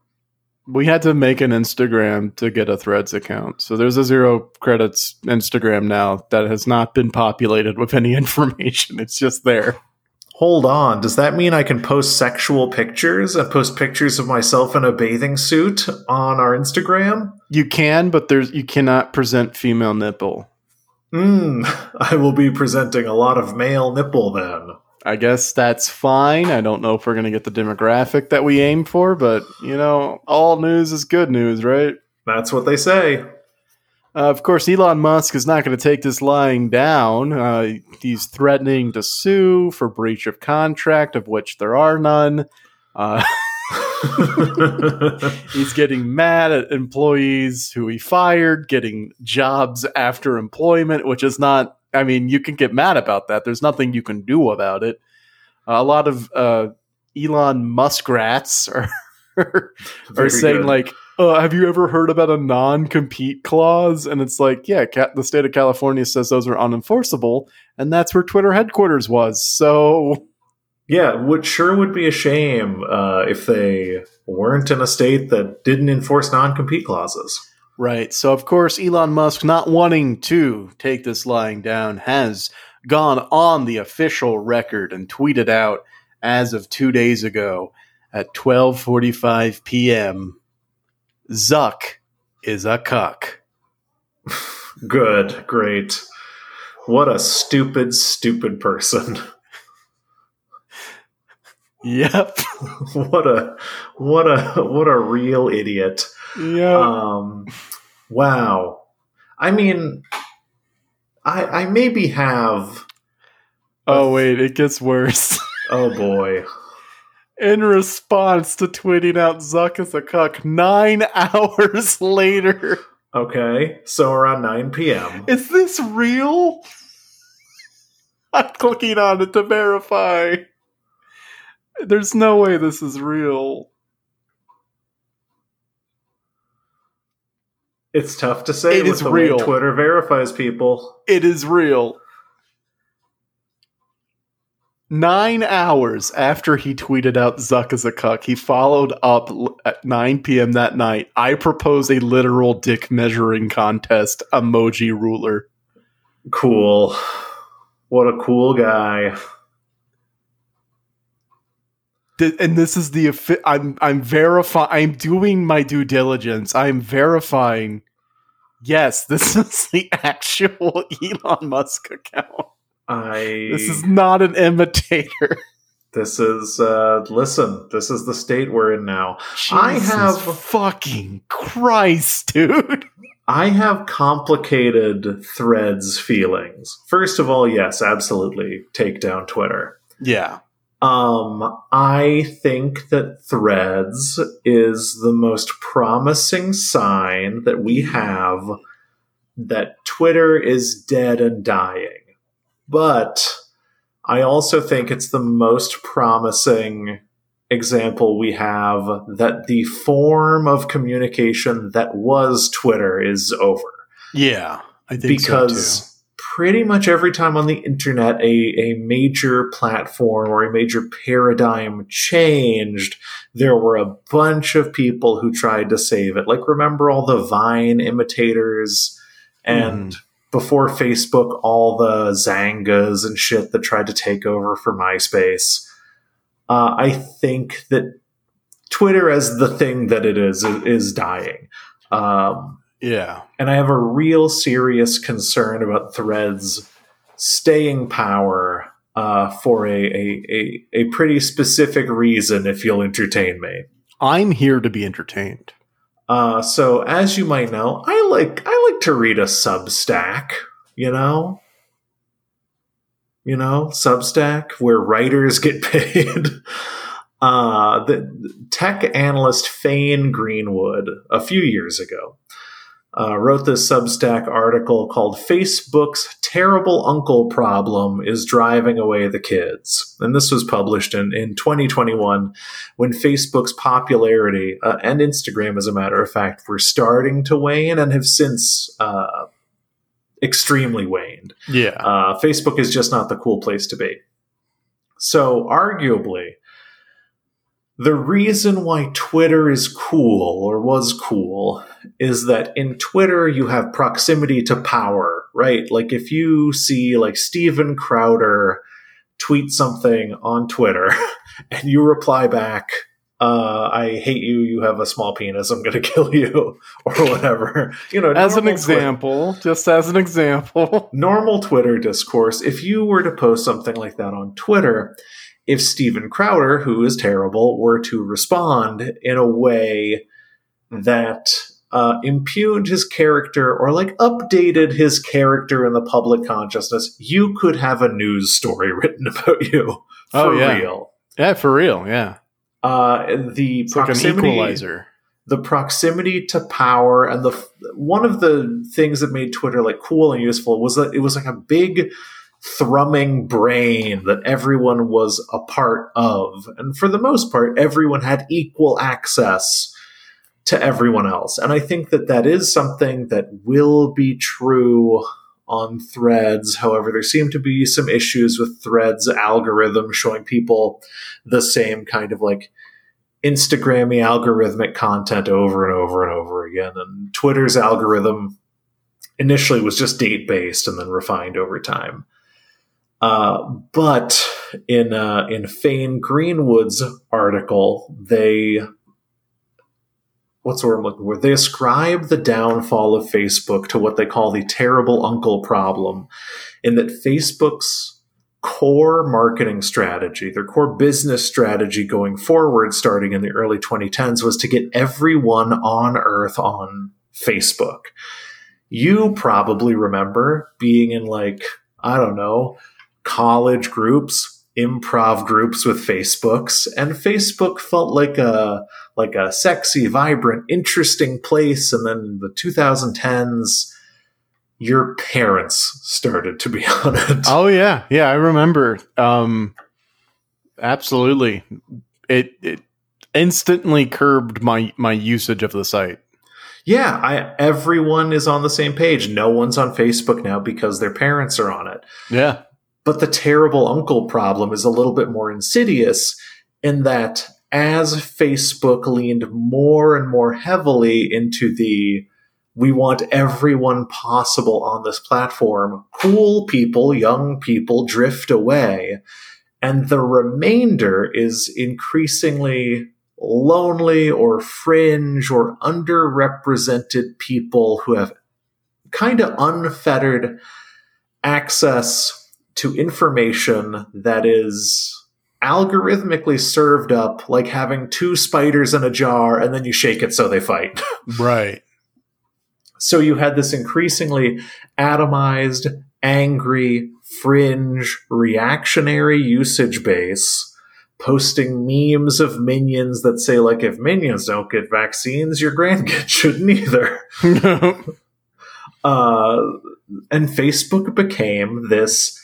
we had to make an Instagram to get a Threads account, so there's a zero credits Instagram now that has not been populated with any information. It's just there. Hold on, does that mean I can post sexual pictures and post pictures of myself in a bathing suit on our Instagram? You can, but there's you cannot present female nipple. Hmm, I will be presenting a lot of male nipple then. I guess that's fine. I don't know if we're going to get the demographic that we aim for, but you know, all news is good news, right? That's what they say. Uh, of course, Elon Musk is not going to take this lying down. Uh, he's threatening to sue for breach of contract, of which there are none. Uh, he's getting mad at employees who he fired, getting jobs after employment, which is not. I mean, you can get mad about that. There's nothing you can do about it. a lot of uh, Elon Muskrats are are Very saying good. like, uh, "Have you ever heard about a non-compete clause?" And it's like, yeah, ca- the state of California says those are unenforceable, and that's where Twitter headquarters was. So Yeah, would sure would be a shame uh, if they weren't in a state that didn't enforce non-compete clauses. Right. So, of course, Elon Musk, not wanting to take this lying down, has gone on the official record and tweeted out as of two days ago at 12:45 p.m. Zuck is a cuck. Good, great. What a stupid, stupid person. Yep. what a what a what a real idiot. Yeah. Um wow. I mean I I maybe have oh wait, it gets worse. oh boy. In response to tweeting out Zuck as a cuck nine hours later. Okay, so around 9 p.m. Is this real? I'm clicking on it to verify. There's no way this is real. It's tough to say It is real. Twitter verifies people. It is real. Nine hours after he tweeted out Zuck as a cuck, he followed up at 9 p.m. that night. I propose a literal dick measuring contest emoji ruler. Cool. What a cool guy. And this is the I'm I'm verifying. I'm doing my due diligence. I'm verifying. Yes, this is the actual Elon Musk account. I This is not an imitator. this is uh listen, this is the state we're in now. I have- fucking Christ, dude. I have complicated threads feelings. First of all, yes, absolutely take down Twitter. Yeah, Um, I think that Threads is the most promising sign that we have that Twitter is dead and dying. But I also think it's the most promising example we have that the form of communication that was Twitter is over yeah. I think so because pretty much every time on the internet a, a major platform or a major paradigm changed, there were a bunch of people who tried to save it. Like, remember all the Vine imitators and mm-hmm. Before Facebook, all the Xangas and shit that tried to take over for MySpace. Uh, I think that Twitter, as the thing that it is, is, dying. Um. Yeah, and I have a real serious concern about Threads staying power uh, for a, a, a, a pretty specific reason, if you'll entertain me. I'm here to be entertained. Uh, so, as you might know, I like I like to read a Substack. You know, you know, Substack where writers get paid. uh, the tech analyst Faine Greenwood a few years ago uh, wrote this Substack article called "Facebook's Terrible Uncle Problem is Driving Away the Kids," and this was published in in 2021 when Facebook's popularity uh, and Instagram, as a matter of fact, were starting to wane and have since uh, extremely waned. Yeah, Uh, Facebook is just not the cool place to be. So, arguably, the reason why Twitter is cool or was cool is that in Twitter you have proximity to power, right? Like if you see like Steven Crowder tweet something on Twitter and you reply back, uh, I hate you, you have a small penis, I'm going to kill you, or whatever. You know, as an example, just as an example. normal Twitter discourse, if you were to post something like that on Twitter, if Steven Crowder, who is terrible, were to respond in a way that uh, impugned his character or like updated his character in the public consciousness, you could have a news story written about you for Oh, yeah. real. Yeah, for real. Yeah, Uh, the it's like proximity, equalizer. the proximity to power and the one of the things that made twitter like cool and useful was that it was like a big thrumming brain that everyone was a part of and for the most part everyone had equal access to everyone else and i think that that is something that will be true on threads. However, there seem to be some issues with threads algorithm showing people the same kind of like Instagrammy algorithmic content over and over and over again. And Twitter's algorithm initially was just date based and then refined over time. Uh, but in uh, in Faine Greenwood's article, they what's the word I'm looking for? They ascribe the downfall of Facebook to what they call the terrible uncle problem, in that Facebook's core marketing strategy, their core business strategy going forward, starting in the early 2010s, was to get everyone on Earth on Facebook. You probably remember being in like, I don't know, college groups, improv groups with Facebooks, and Facebook felt like a like a sexy, vibrant, interesting place. And then in the 2010s, your parents started to be on it. Oh yeah, yeah, I remember. Um, absolutely, it it instantly curbed my my usage of the site. Yeah, I, everyone is on the same page. No one's on Facebook now because their parents are on it. Yeah, but the terrible uncle problem is a little bit more insidious in that as Facebook leaned more and more heavily into the we want everyone possible on this platform, cool people, young people drift away. And the remainder is increasingly lonely or fringe or underrepresented people who have kind of unfettered access to information that is algorithmically served up like having two spiders in a jar and then you shake it so they fight. Right. so you had this increasingly atomized, angry, fringe, reactionary usage base posting memes of minions that say like if minions don't get vaccines your grandkids shouldn't either uh, and facebook became this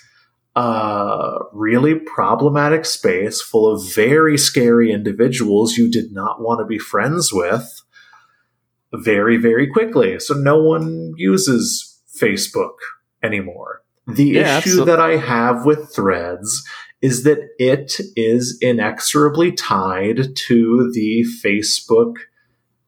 uh, really problematic space full of very scary individuals you did not want to be friends with very, very quickly. So no one uses Facebook anymore. The Yeah, issue absol- that I have with threads is that it is inexorably tied to the Facebook,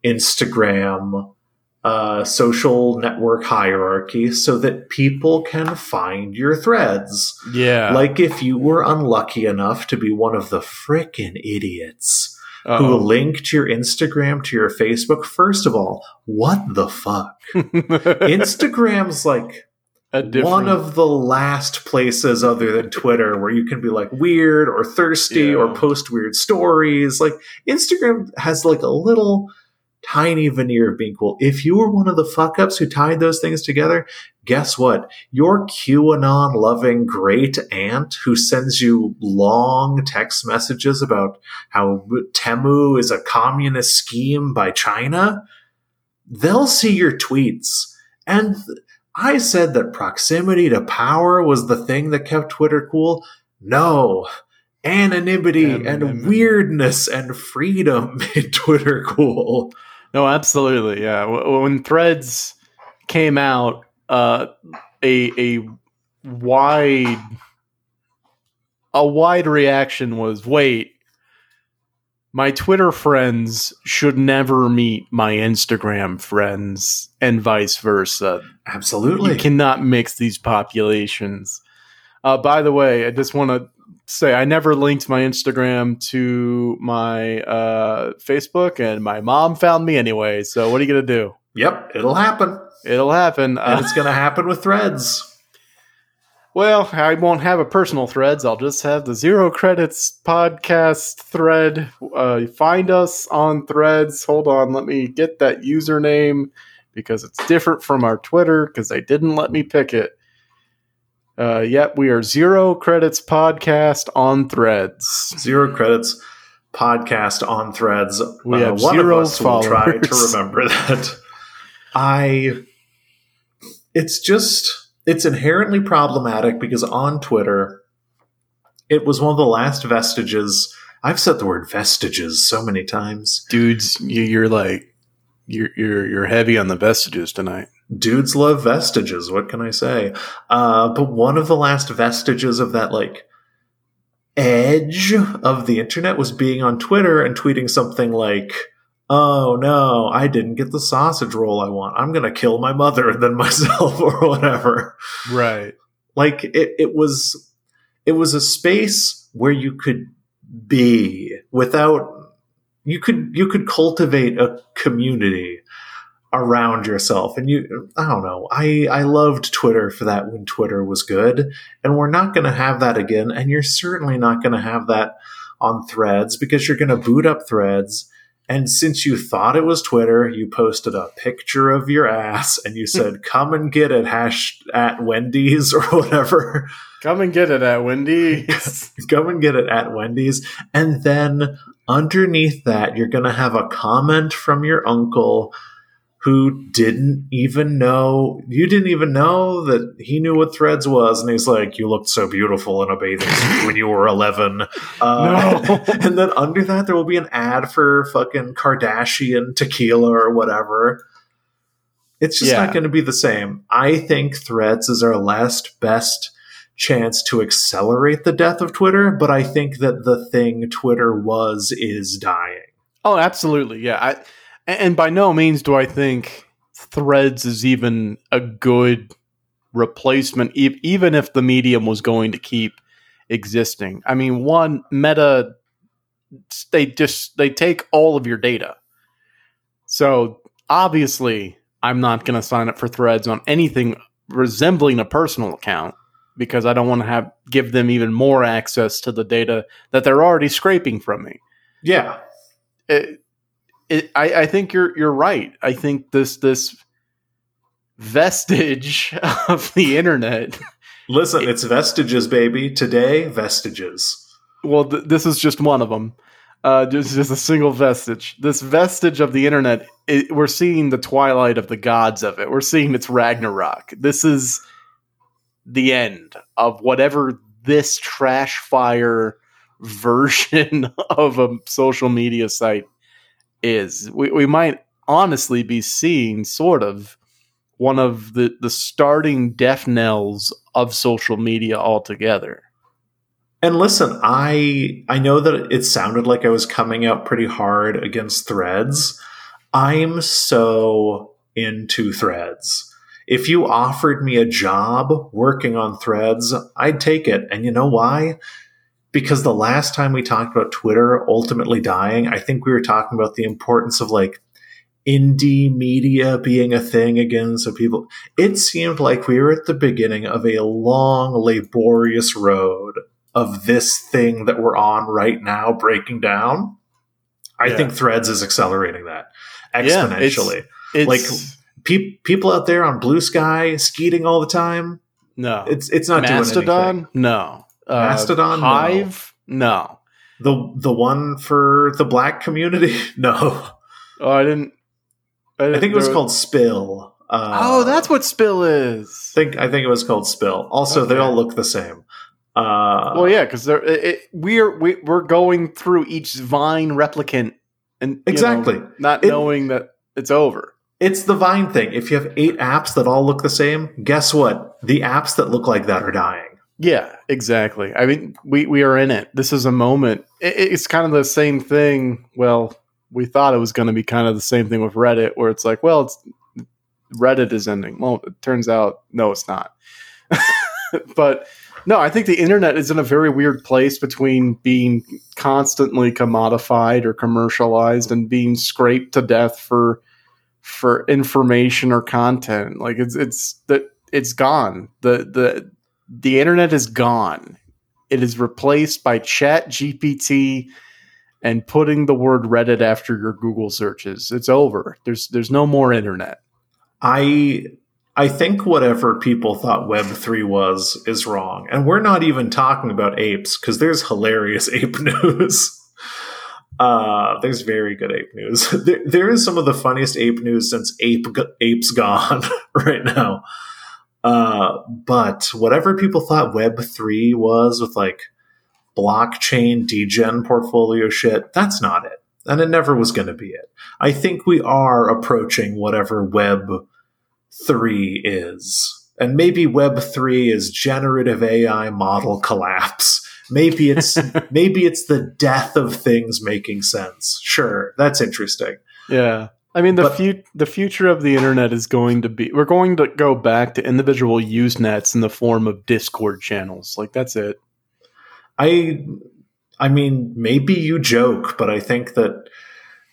Instagram, uh, social network hierarchy so that people can find your threads. Yeah. Like if you were unlucky enough to be one of the frickin' idiots who Uh-oh. linked your Instagram to your Facebook, first of all, what the fuck? Instagram's like different- one of the last places other than Twitter where you can be like weird or thirsty Yeah. or post weird stories. Like Instagram has like a little tiny veneer of being cool. If you were one of the fuck ups who tied those things together, guess what? Your QAnon loving great aunt who sends you long text messages about how Temu is a communist scheme by China, they'll see your tweets. And I said that proximity to power was the thing that kept Twitter cool. No. Anonymity and weirdness and freedom made Twitter cool. No, absolutely. Yeah. When Threads came out, uh, a a wide a wide reaction was, "Wait, my Twitter friends should never meet my Instagram friends, and vice versa. Absolutely. You cannot mix these populations." Uh, by the way, I just want to say I never linked my Instagram to my uh, Facebook, and my mom found me anyway. So what are you gonna do? yep, it'll happen. It'll happen. And Uh, it's going to happen with threads. well, I won't have a personal threads. I'll just have the Zero Credits podcast thread. Uh, find us on threads. Hold on, let me get that username because it's different from our Twitter because they didn't let me pick it. Uh, yep, we are Zero Credits Podcast on Threads. Zero credits podcast on threads. We have one zero of us will try to remember that. I. It's just. It's inherently problematic because on Twitter, it was one of the last vestiges. I've said the word vestiges so many times. Dudes, you, you're like you're you're you're heavy on the vestiges tonight. Dudes love vestiges. What can I say? Uh, but one of the last vestiges of that, like, edge of the internet was being on Twitter and tweeting something like, oh no, I didn't get the sausage roll I want. I'm going to kill my mother and then myself or whatever. Right. Like it, it was, it was a space where you could be without, you could, you could cultivate a community around yourself. And you, I don't know. I, I loved Twitter for that when Twitter was good. And we're not going to have that again. And you're certainly not going to have that on threads because you're going to boot up threads. And since you thought it was Twitter, you posted a picture of your ass and you said, come and get it, hash at Wendy's or whatever. Come and get it at Wendy's. come and get it at Wendy's. And then underneath that, you're going to have a comment from your uncle who didn't even know you didn't even know that he knew what threads was and he's like you looked so beautiful in a bathing suit when you were 11 uh, no. and then under that there will be an ad for fucking kardashian tequila or whatever. It's just yeah. not going to be the same. I think threads is our last best chance to accelerate the death of twitter but i think that the thing twitter was is dying. Oh absolutely. Yeah i and by no means do I think Threads is even a good replacement, even if the medium was going to keep existing. I mean, one Meta, they just they take all of your data. So obviously, I'm not going to sign up for Threads on anything resembling a personal account because I don't want to have give them even more access to the data that they're already scraping from me. Yeah. It, it, I, I think you're you're right. I think this this vestige of the internet. Listen, it's vestiges, baby. Today, vestiges. Well, th- this is just one of them. Uh, just, just a single vestige. This vestige of the internet, it, we're seeing the twilight of the gods of it. We're seeing its Ragnarok. This is the end of whatever this trash fire version of a social media site is. We, we might honestly be seeing sort of one of the, the starting death knells of social media altogether. And listen, I I know that it sounded like I was coming out pretty hard against threads. I'm so into threads. If you offered me a job working on threads, I'd take it. And you know why? Because the last time we talked about Twitter ultimately dying, I think we were talking about the importance of like indie media being a thing again. So people, it seemed like we were at the beginning of a long, laborious road of this thing that we're on right now breaking down. I yeah. think Threads is accelerating that exponentially. Yeah, it's, it's, like pe- people out there on Blue Sky skeeting all the time. No, it's it's not Mastodon. doing anything. No, uh, Mastodon, Hive, no. no. The the one for the black community, no. Oh, I didn't. I, didn't, I think it was called Spill. Uh, oh, that's what Spill is. Think I think it was called Spill. Also, okay. they all look the same. Uh, well, yeah, because we're we, we're going through each Vine replicant and exactly know, not it, knowing that it's over. It's the Vine thing. If you have eight apps that all look the same, guess what? The apps that look like that are dying. Yeah, exactly. I mean, we, we are in it. This is a moment. It, it's kind of the same thing. Well, we thought it was going to be kind of the same thing with Reddit, where it's like, well, it's Reddit is ending. Well, it turns out, no, it's not. but no, I think the internet is in a very weird place between being constantly commodified or commercialized and being scraped to death for for information or content. Like it's it's that it's gone. The the the internet is gone. It is replaced by Chat GPT and putting the word Reddit after your Google searches. It's over. There's there's no more internet. I I think whatever people thought Web three was is wrong, and we're not even talking about apes because there's hilarious ape news. Uh, there's very good ape news. There, there is some of the funniest ape news since ape apes gone right now. Uh, but whatever people thought Web3 was with like blockchain degen portfolio shit, that's not it. And it never was going to be it. I think we are approaching whatever Web 3 is. And maybe Web 3 is generative AI model collapse. Maybe it's maybe it's the death of things making sense. Sure, that's interesting. Yeah. I mean the But- fu- the future of the internet is going to be we're going to go back to individual Usenets in the form of Discord channels. Like that's it. I I mean, maybe you joke, but I think that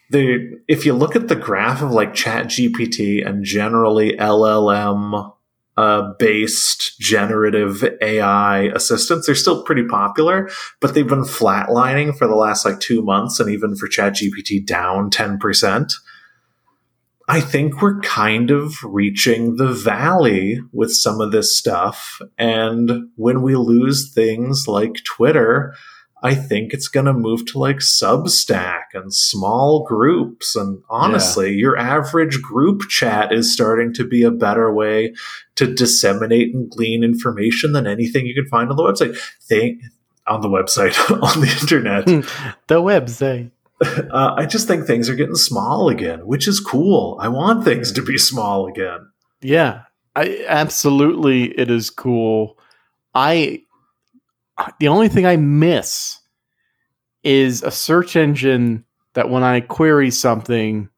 the if you look at the graph of like Chat GPT and generally LLM uh, based generative AI assistants, they're still pretty popular, but they've been flatlining for the last like two months, and even for Chat GPT down ten percent. I think we're kind of reaching the valley with some of this stuff. And when we lose things like Twitter, I think it's going to move to like Substack and small groups. And honestly, your average group chat is starting to be a better way to disseminate and glean information than anything you can find on the website. Think on the website, on the internet. Hmm. the website. Uh, I just think things are getting small again, which is cool. I want things to be small again. Yeah, I absolutely it is cool. I the only thing I miss is a search engine that when I query something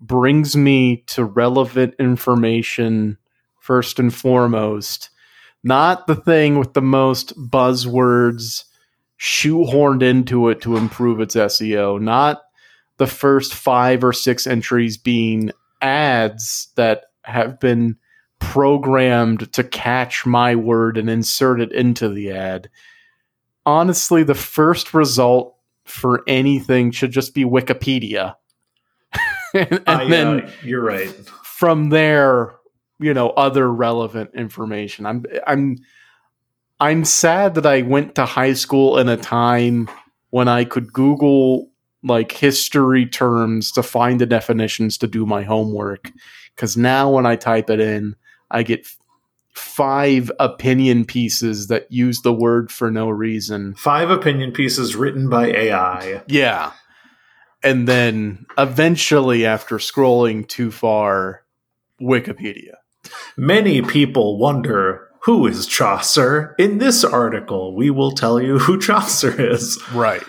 brings me to relevant information first and foremost, not the thing with the most buzzwords shoehorned into it to improve its SEO, not the first 5 or 6 entries being ads that have been programmed to catch my word and insert it into the ad. Honestly, the first result for anything should just be Wikipedia. and and I, then you're right. from there, you know, other relevant information. I'm I'm I'm sad that I went to high school in a time when I could Google like history terms to find the definitions to do my homework. Because now when I type it in, I get five opinion pieces that use the word for no reason. Five opinion pieces written by AI. Yeah. And then eventually, after scrolling too far, Wikipedia. Many people wonder who is Chaucer. In this article, we will tell you who Chaucer is. Right.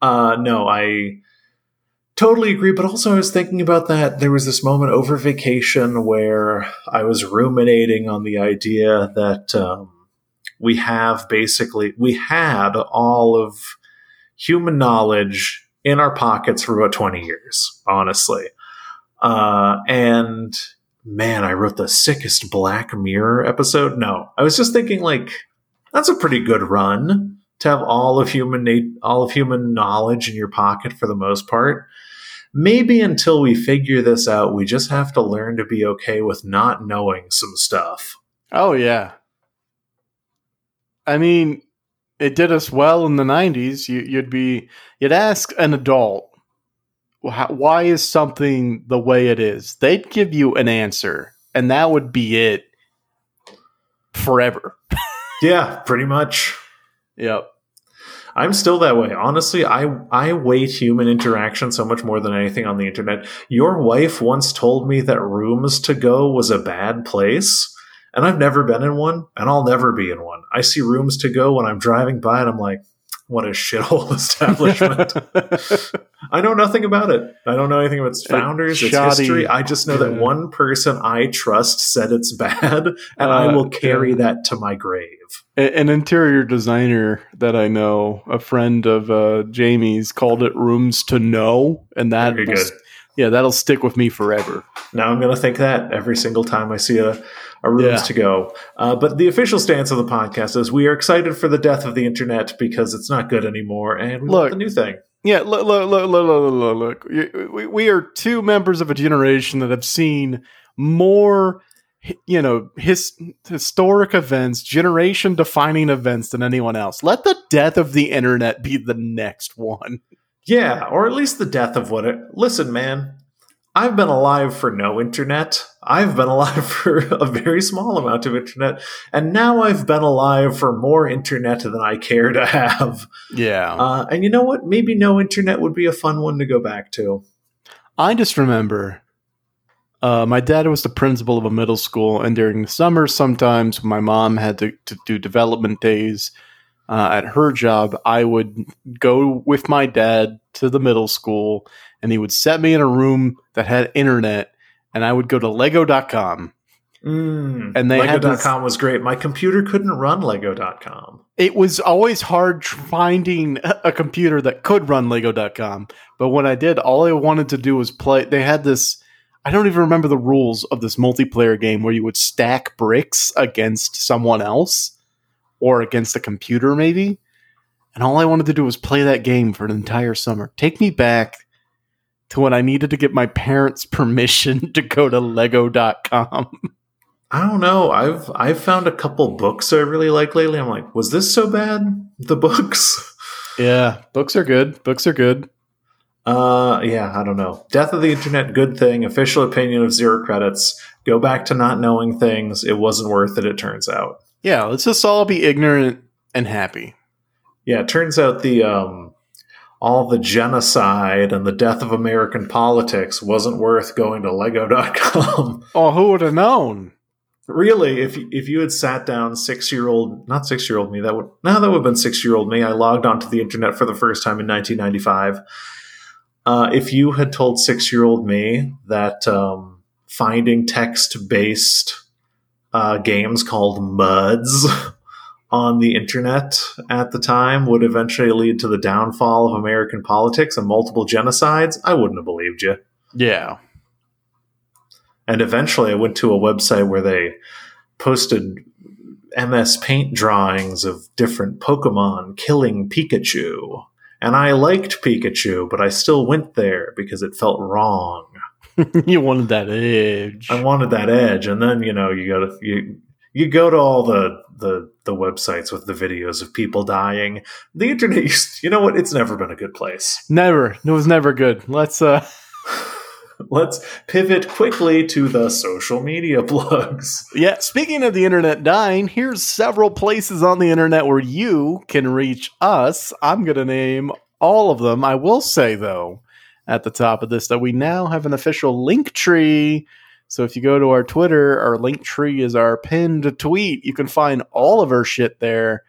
Uh, no, I totally agree. But also, I was thinking about that. There was this moment over vacation where I was ruminating on the idea that um, we have basically we had all of human knowledge in our pockets for about twenty years, honestly. Uh, and man, I wrote the sickest Black Mirror episode. No, I was just thinking like that's a pretty good run to have all of human all of human knowledge in your pocket for the most part. Maybe until we figure this out, we just have to learn to be okay with not knowing some stuff. Oh, yeah. I mean, it did us well in the 90s. You, you'd be, you'd ask an adult, "Wh- why is something the way it is? They'd give you an answer, and that would be it forever. Yeah, pretty much. Yep. I'm still that way. Honestly, I I weight human interaction so much more than anything on the internet. Your wife once told me that rooms to go was a bad place, and I've never been in one, and I'll never be in one. I see rooms to go when I'm driving by, and I'm like, what a shithole establishment. I know nothing about it. I don't know anything about its founders, its history. I just know that one person I trust said it's bad, and I Uh, will carry yeah. that to my grave. An interior designer that I know, a friend of uh, Jamie's, called it "rooms to know," and that, Very will good. yeah, that'll stick with me forever. Now I'm going to think that every single time I see a rooms Yeah. to go. Uh, but the official stance of the podcast is we are excited for the death of the internet because it's not good anymore, and we Look. want the new thing. Yeah, look, look, look, look, look, look. We, we are two members of a generation that have seen more, you know, his, historic events, generation defining events than anyone else. Let the death of the internet be the next one. Yeah, or at least the death of what it. Listen, man, I've been alive for no internet. I've been alive for a very small amount of internet, and now I've been alive for more internet than I care to have. Yeah. Uh, and you know what? Maybe no internet would be a fun one to go back to. I just remember Uh, my dad was the principal of a middle school, and during the summer, sometimes my mom had to, to do development days uh, at her job. I would go with my dad to the middle school, and he would set me in a room that had internet, and I would go to Lego.com. Mm, And they Lego.com was great. My computer couldn't run Lego.com. It was always hard finding a computer that could run Lego.com, but when I did, all I wanted to do was play. They had this. I don't even remember the rules of this multiplayer game where you would stack bricks against someone else or against a computer, maybe. And all I wanted to do was play that game for an entire summer. Take me back to when I needed to get my parents' permission to go to Lego.com. I don't know. I've I've found a couple books I really like lately. I'm like, was this so bad? The books? yeah, books are good. Books are good. Uh yeah, I don't know. Death of the Internet, good thing. Official opinion of zero credits. Go back to not knowing things. It wasn't worth it, it turns out. Yeah, let's just all be ignorant and happy. Yeah, it turns out the um all the genocide and the death of American politics wasn't worth going to Lego.com. Oh, who would have known? really, if if you had sat down six year old, not six year old me, that would no, that would have been six year old me. I logged onto the internet for the first time in 1995. Uh, if you had told six year old me that um, finding text based uh, games called MUDs on the internet at the time would eventually lead to the downfall of American politics and multiple genocides, I wouldn't have believed you. Yeah. And eventually I went to a website where they posted MS Paint drawings of different Pokemon killing Pikachu. And I liked Pikachu, but I still went there because it felt wrong. you wanted that edge. I wanted that edge. And then, you know, you got to you you go to all the the the websites with the videos of people dying. The internet you know what? It's never been a good place. never. It was never good. Let's uh Let's pivot quickly to the social media plugs. yeah, speaking of the internet dying, here's several places on the internet where you can reach us. I'm going to name all of them. I will say though, at the top of this that we now have an official link tree. So if you go to our Twitter, our link tree is our pinned tweet. You can find all of our shit there.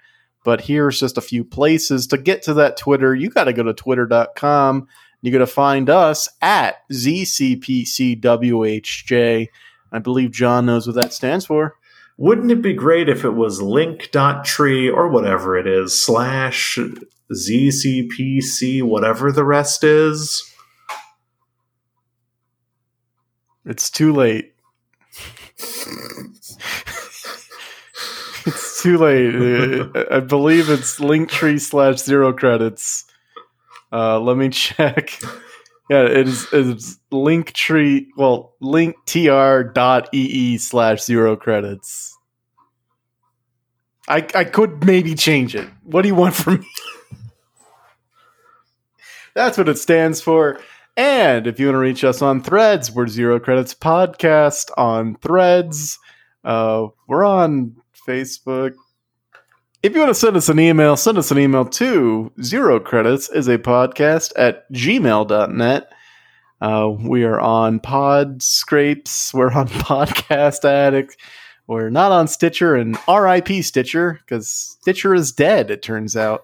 But here's just a few places to get to that Twitter. You got to go to twitter.com. You're going to find us at ZCPCWHJ. I believe John knows what that stands for. Wouldn't it be great if it was link.tree or whatever it is, slash ZCPC, whatever the rest is? It's too late. it's too late. I believe it's Linktree slash zero credits. Uh, let me check. Yeah, it is it's Linktree. Well, linktr.ee slash zero credits. I I could maybe change it. What do you want from me? That's what it stands for. And if you want to reach us on Threads, we're Zero Credits Podcast on Threads. Uh, we're on Facebook. If you want to send us an email, send us an email to Zero Credits is a podcast at gmail.net. Uh, we are on Pod Scrapes. We're on Podcast Addict. We're not on Stitcher and RIP Stitcher because Stitcher is dead, it turns out.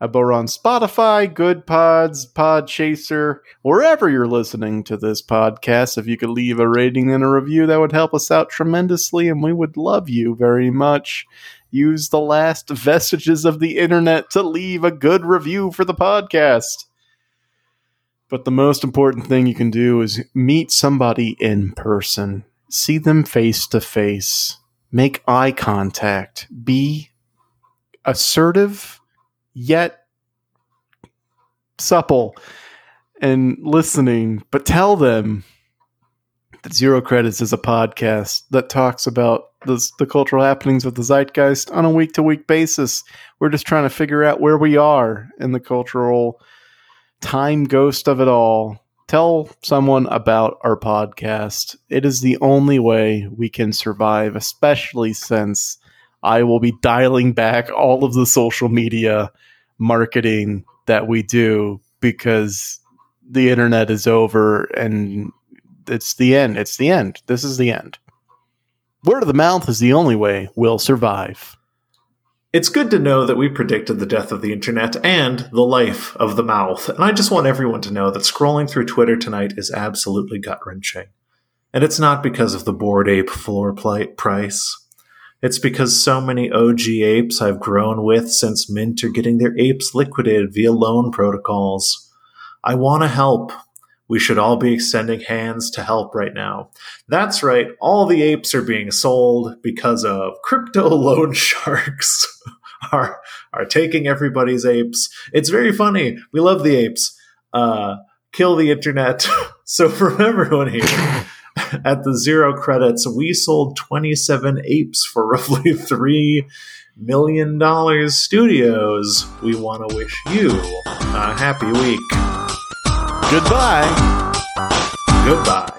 But we're on Spotify, Good Pods, Pod Chaser, wherever you're listening to this podcast. If you could leave a rating and a review, that would help us out tremendously, and we would love you very much. Use the last vestiges of the internet to leave a good review for the podcast. But the most important thing you can do is meet somebody in person, see them face to face, make eye contact, be assertive yet supple and listening, but tell them that Zero Credits is a podcast that talks about the, the cultural happenings of the zeitgeist on a week to week basis. We're just trying to figure out where we are in the cultural time ghost of it all. Tell someone about our podcast. It is the only way we can survive, especially since I will be dialing back all of the social media marketing that we do because the internet is over and it's the end. It's the end. This is the end. Word of the mouth is the only way we'll survive. It's good to know that we predicted the death of the internet and the life of the mouth. And I just want everyone to know that scrolling through Twitter tonight is absolutely gut wrenching. And it's not because of the bored ape floor plate price. It's because so many OG apes I've grown with since Mint are getting their apes liquidated via loan protocols. I want to help. We should all be extending hands to help right now. That's right, all the apes are being sold because of crypto loan sharks are are taking everybody's apes. It's very funny. We love the apes. Uh, kill the internet. so from everyone here at the zero credits, we sold 27 apes for roughly three million dollars studios. We want to wish you a happy week. Goodbye. Goodbye.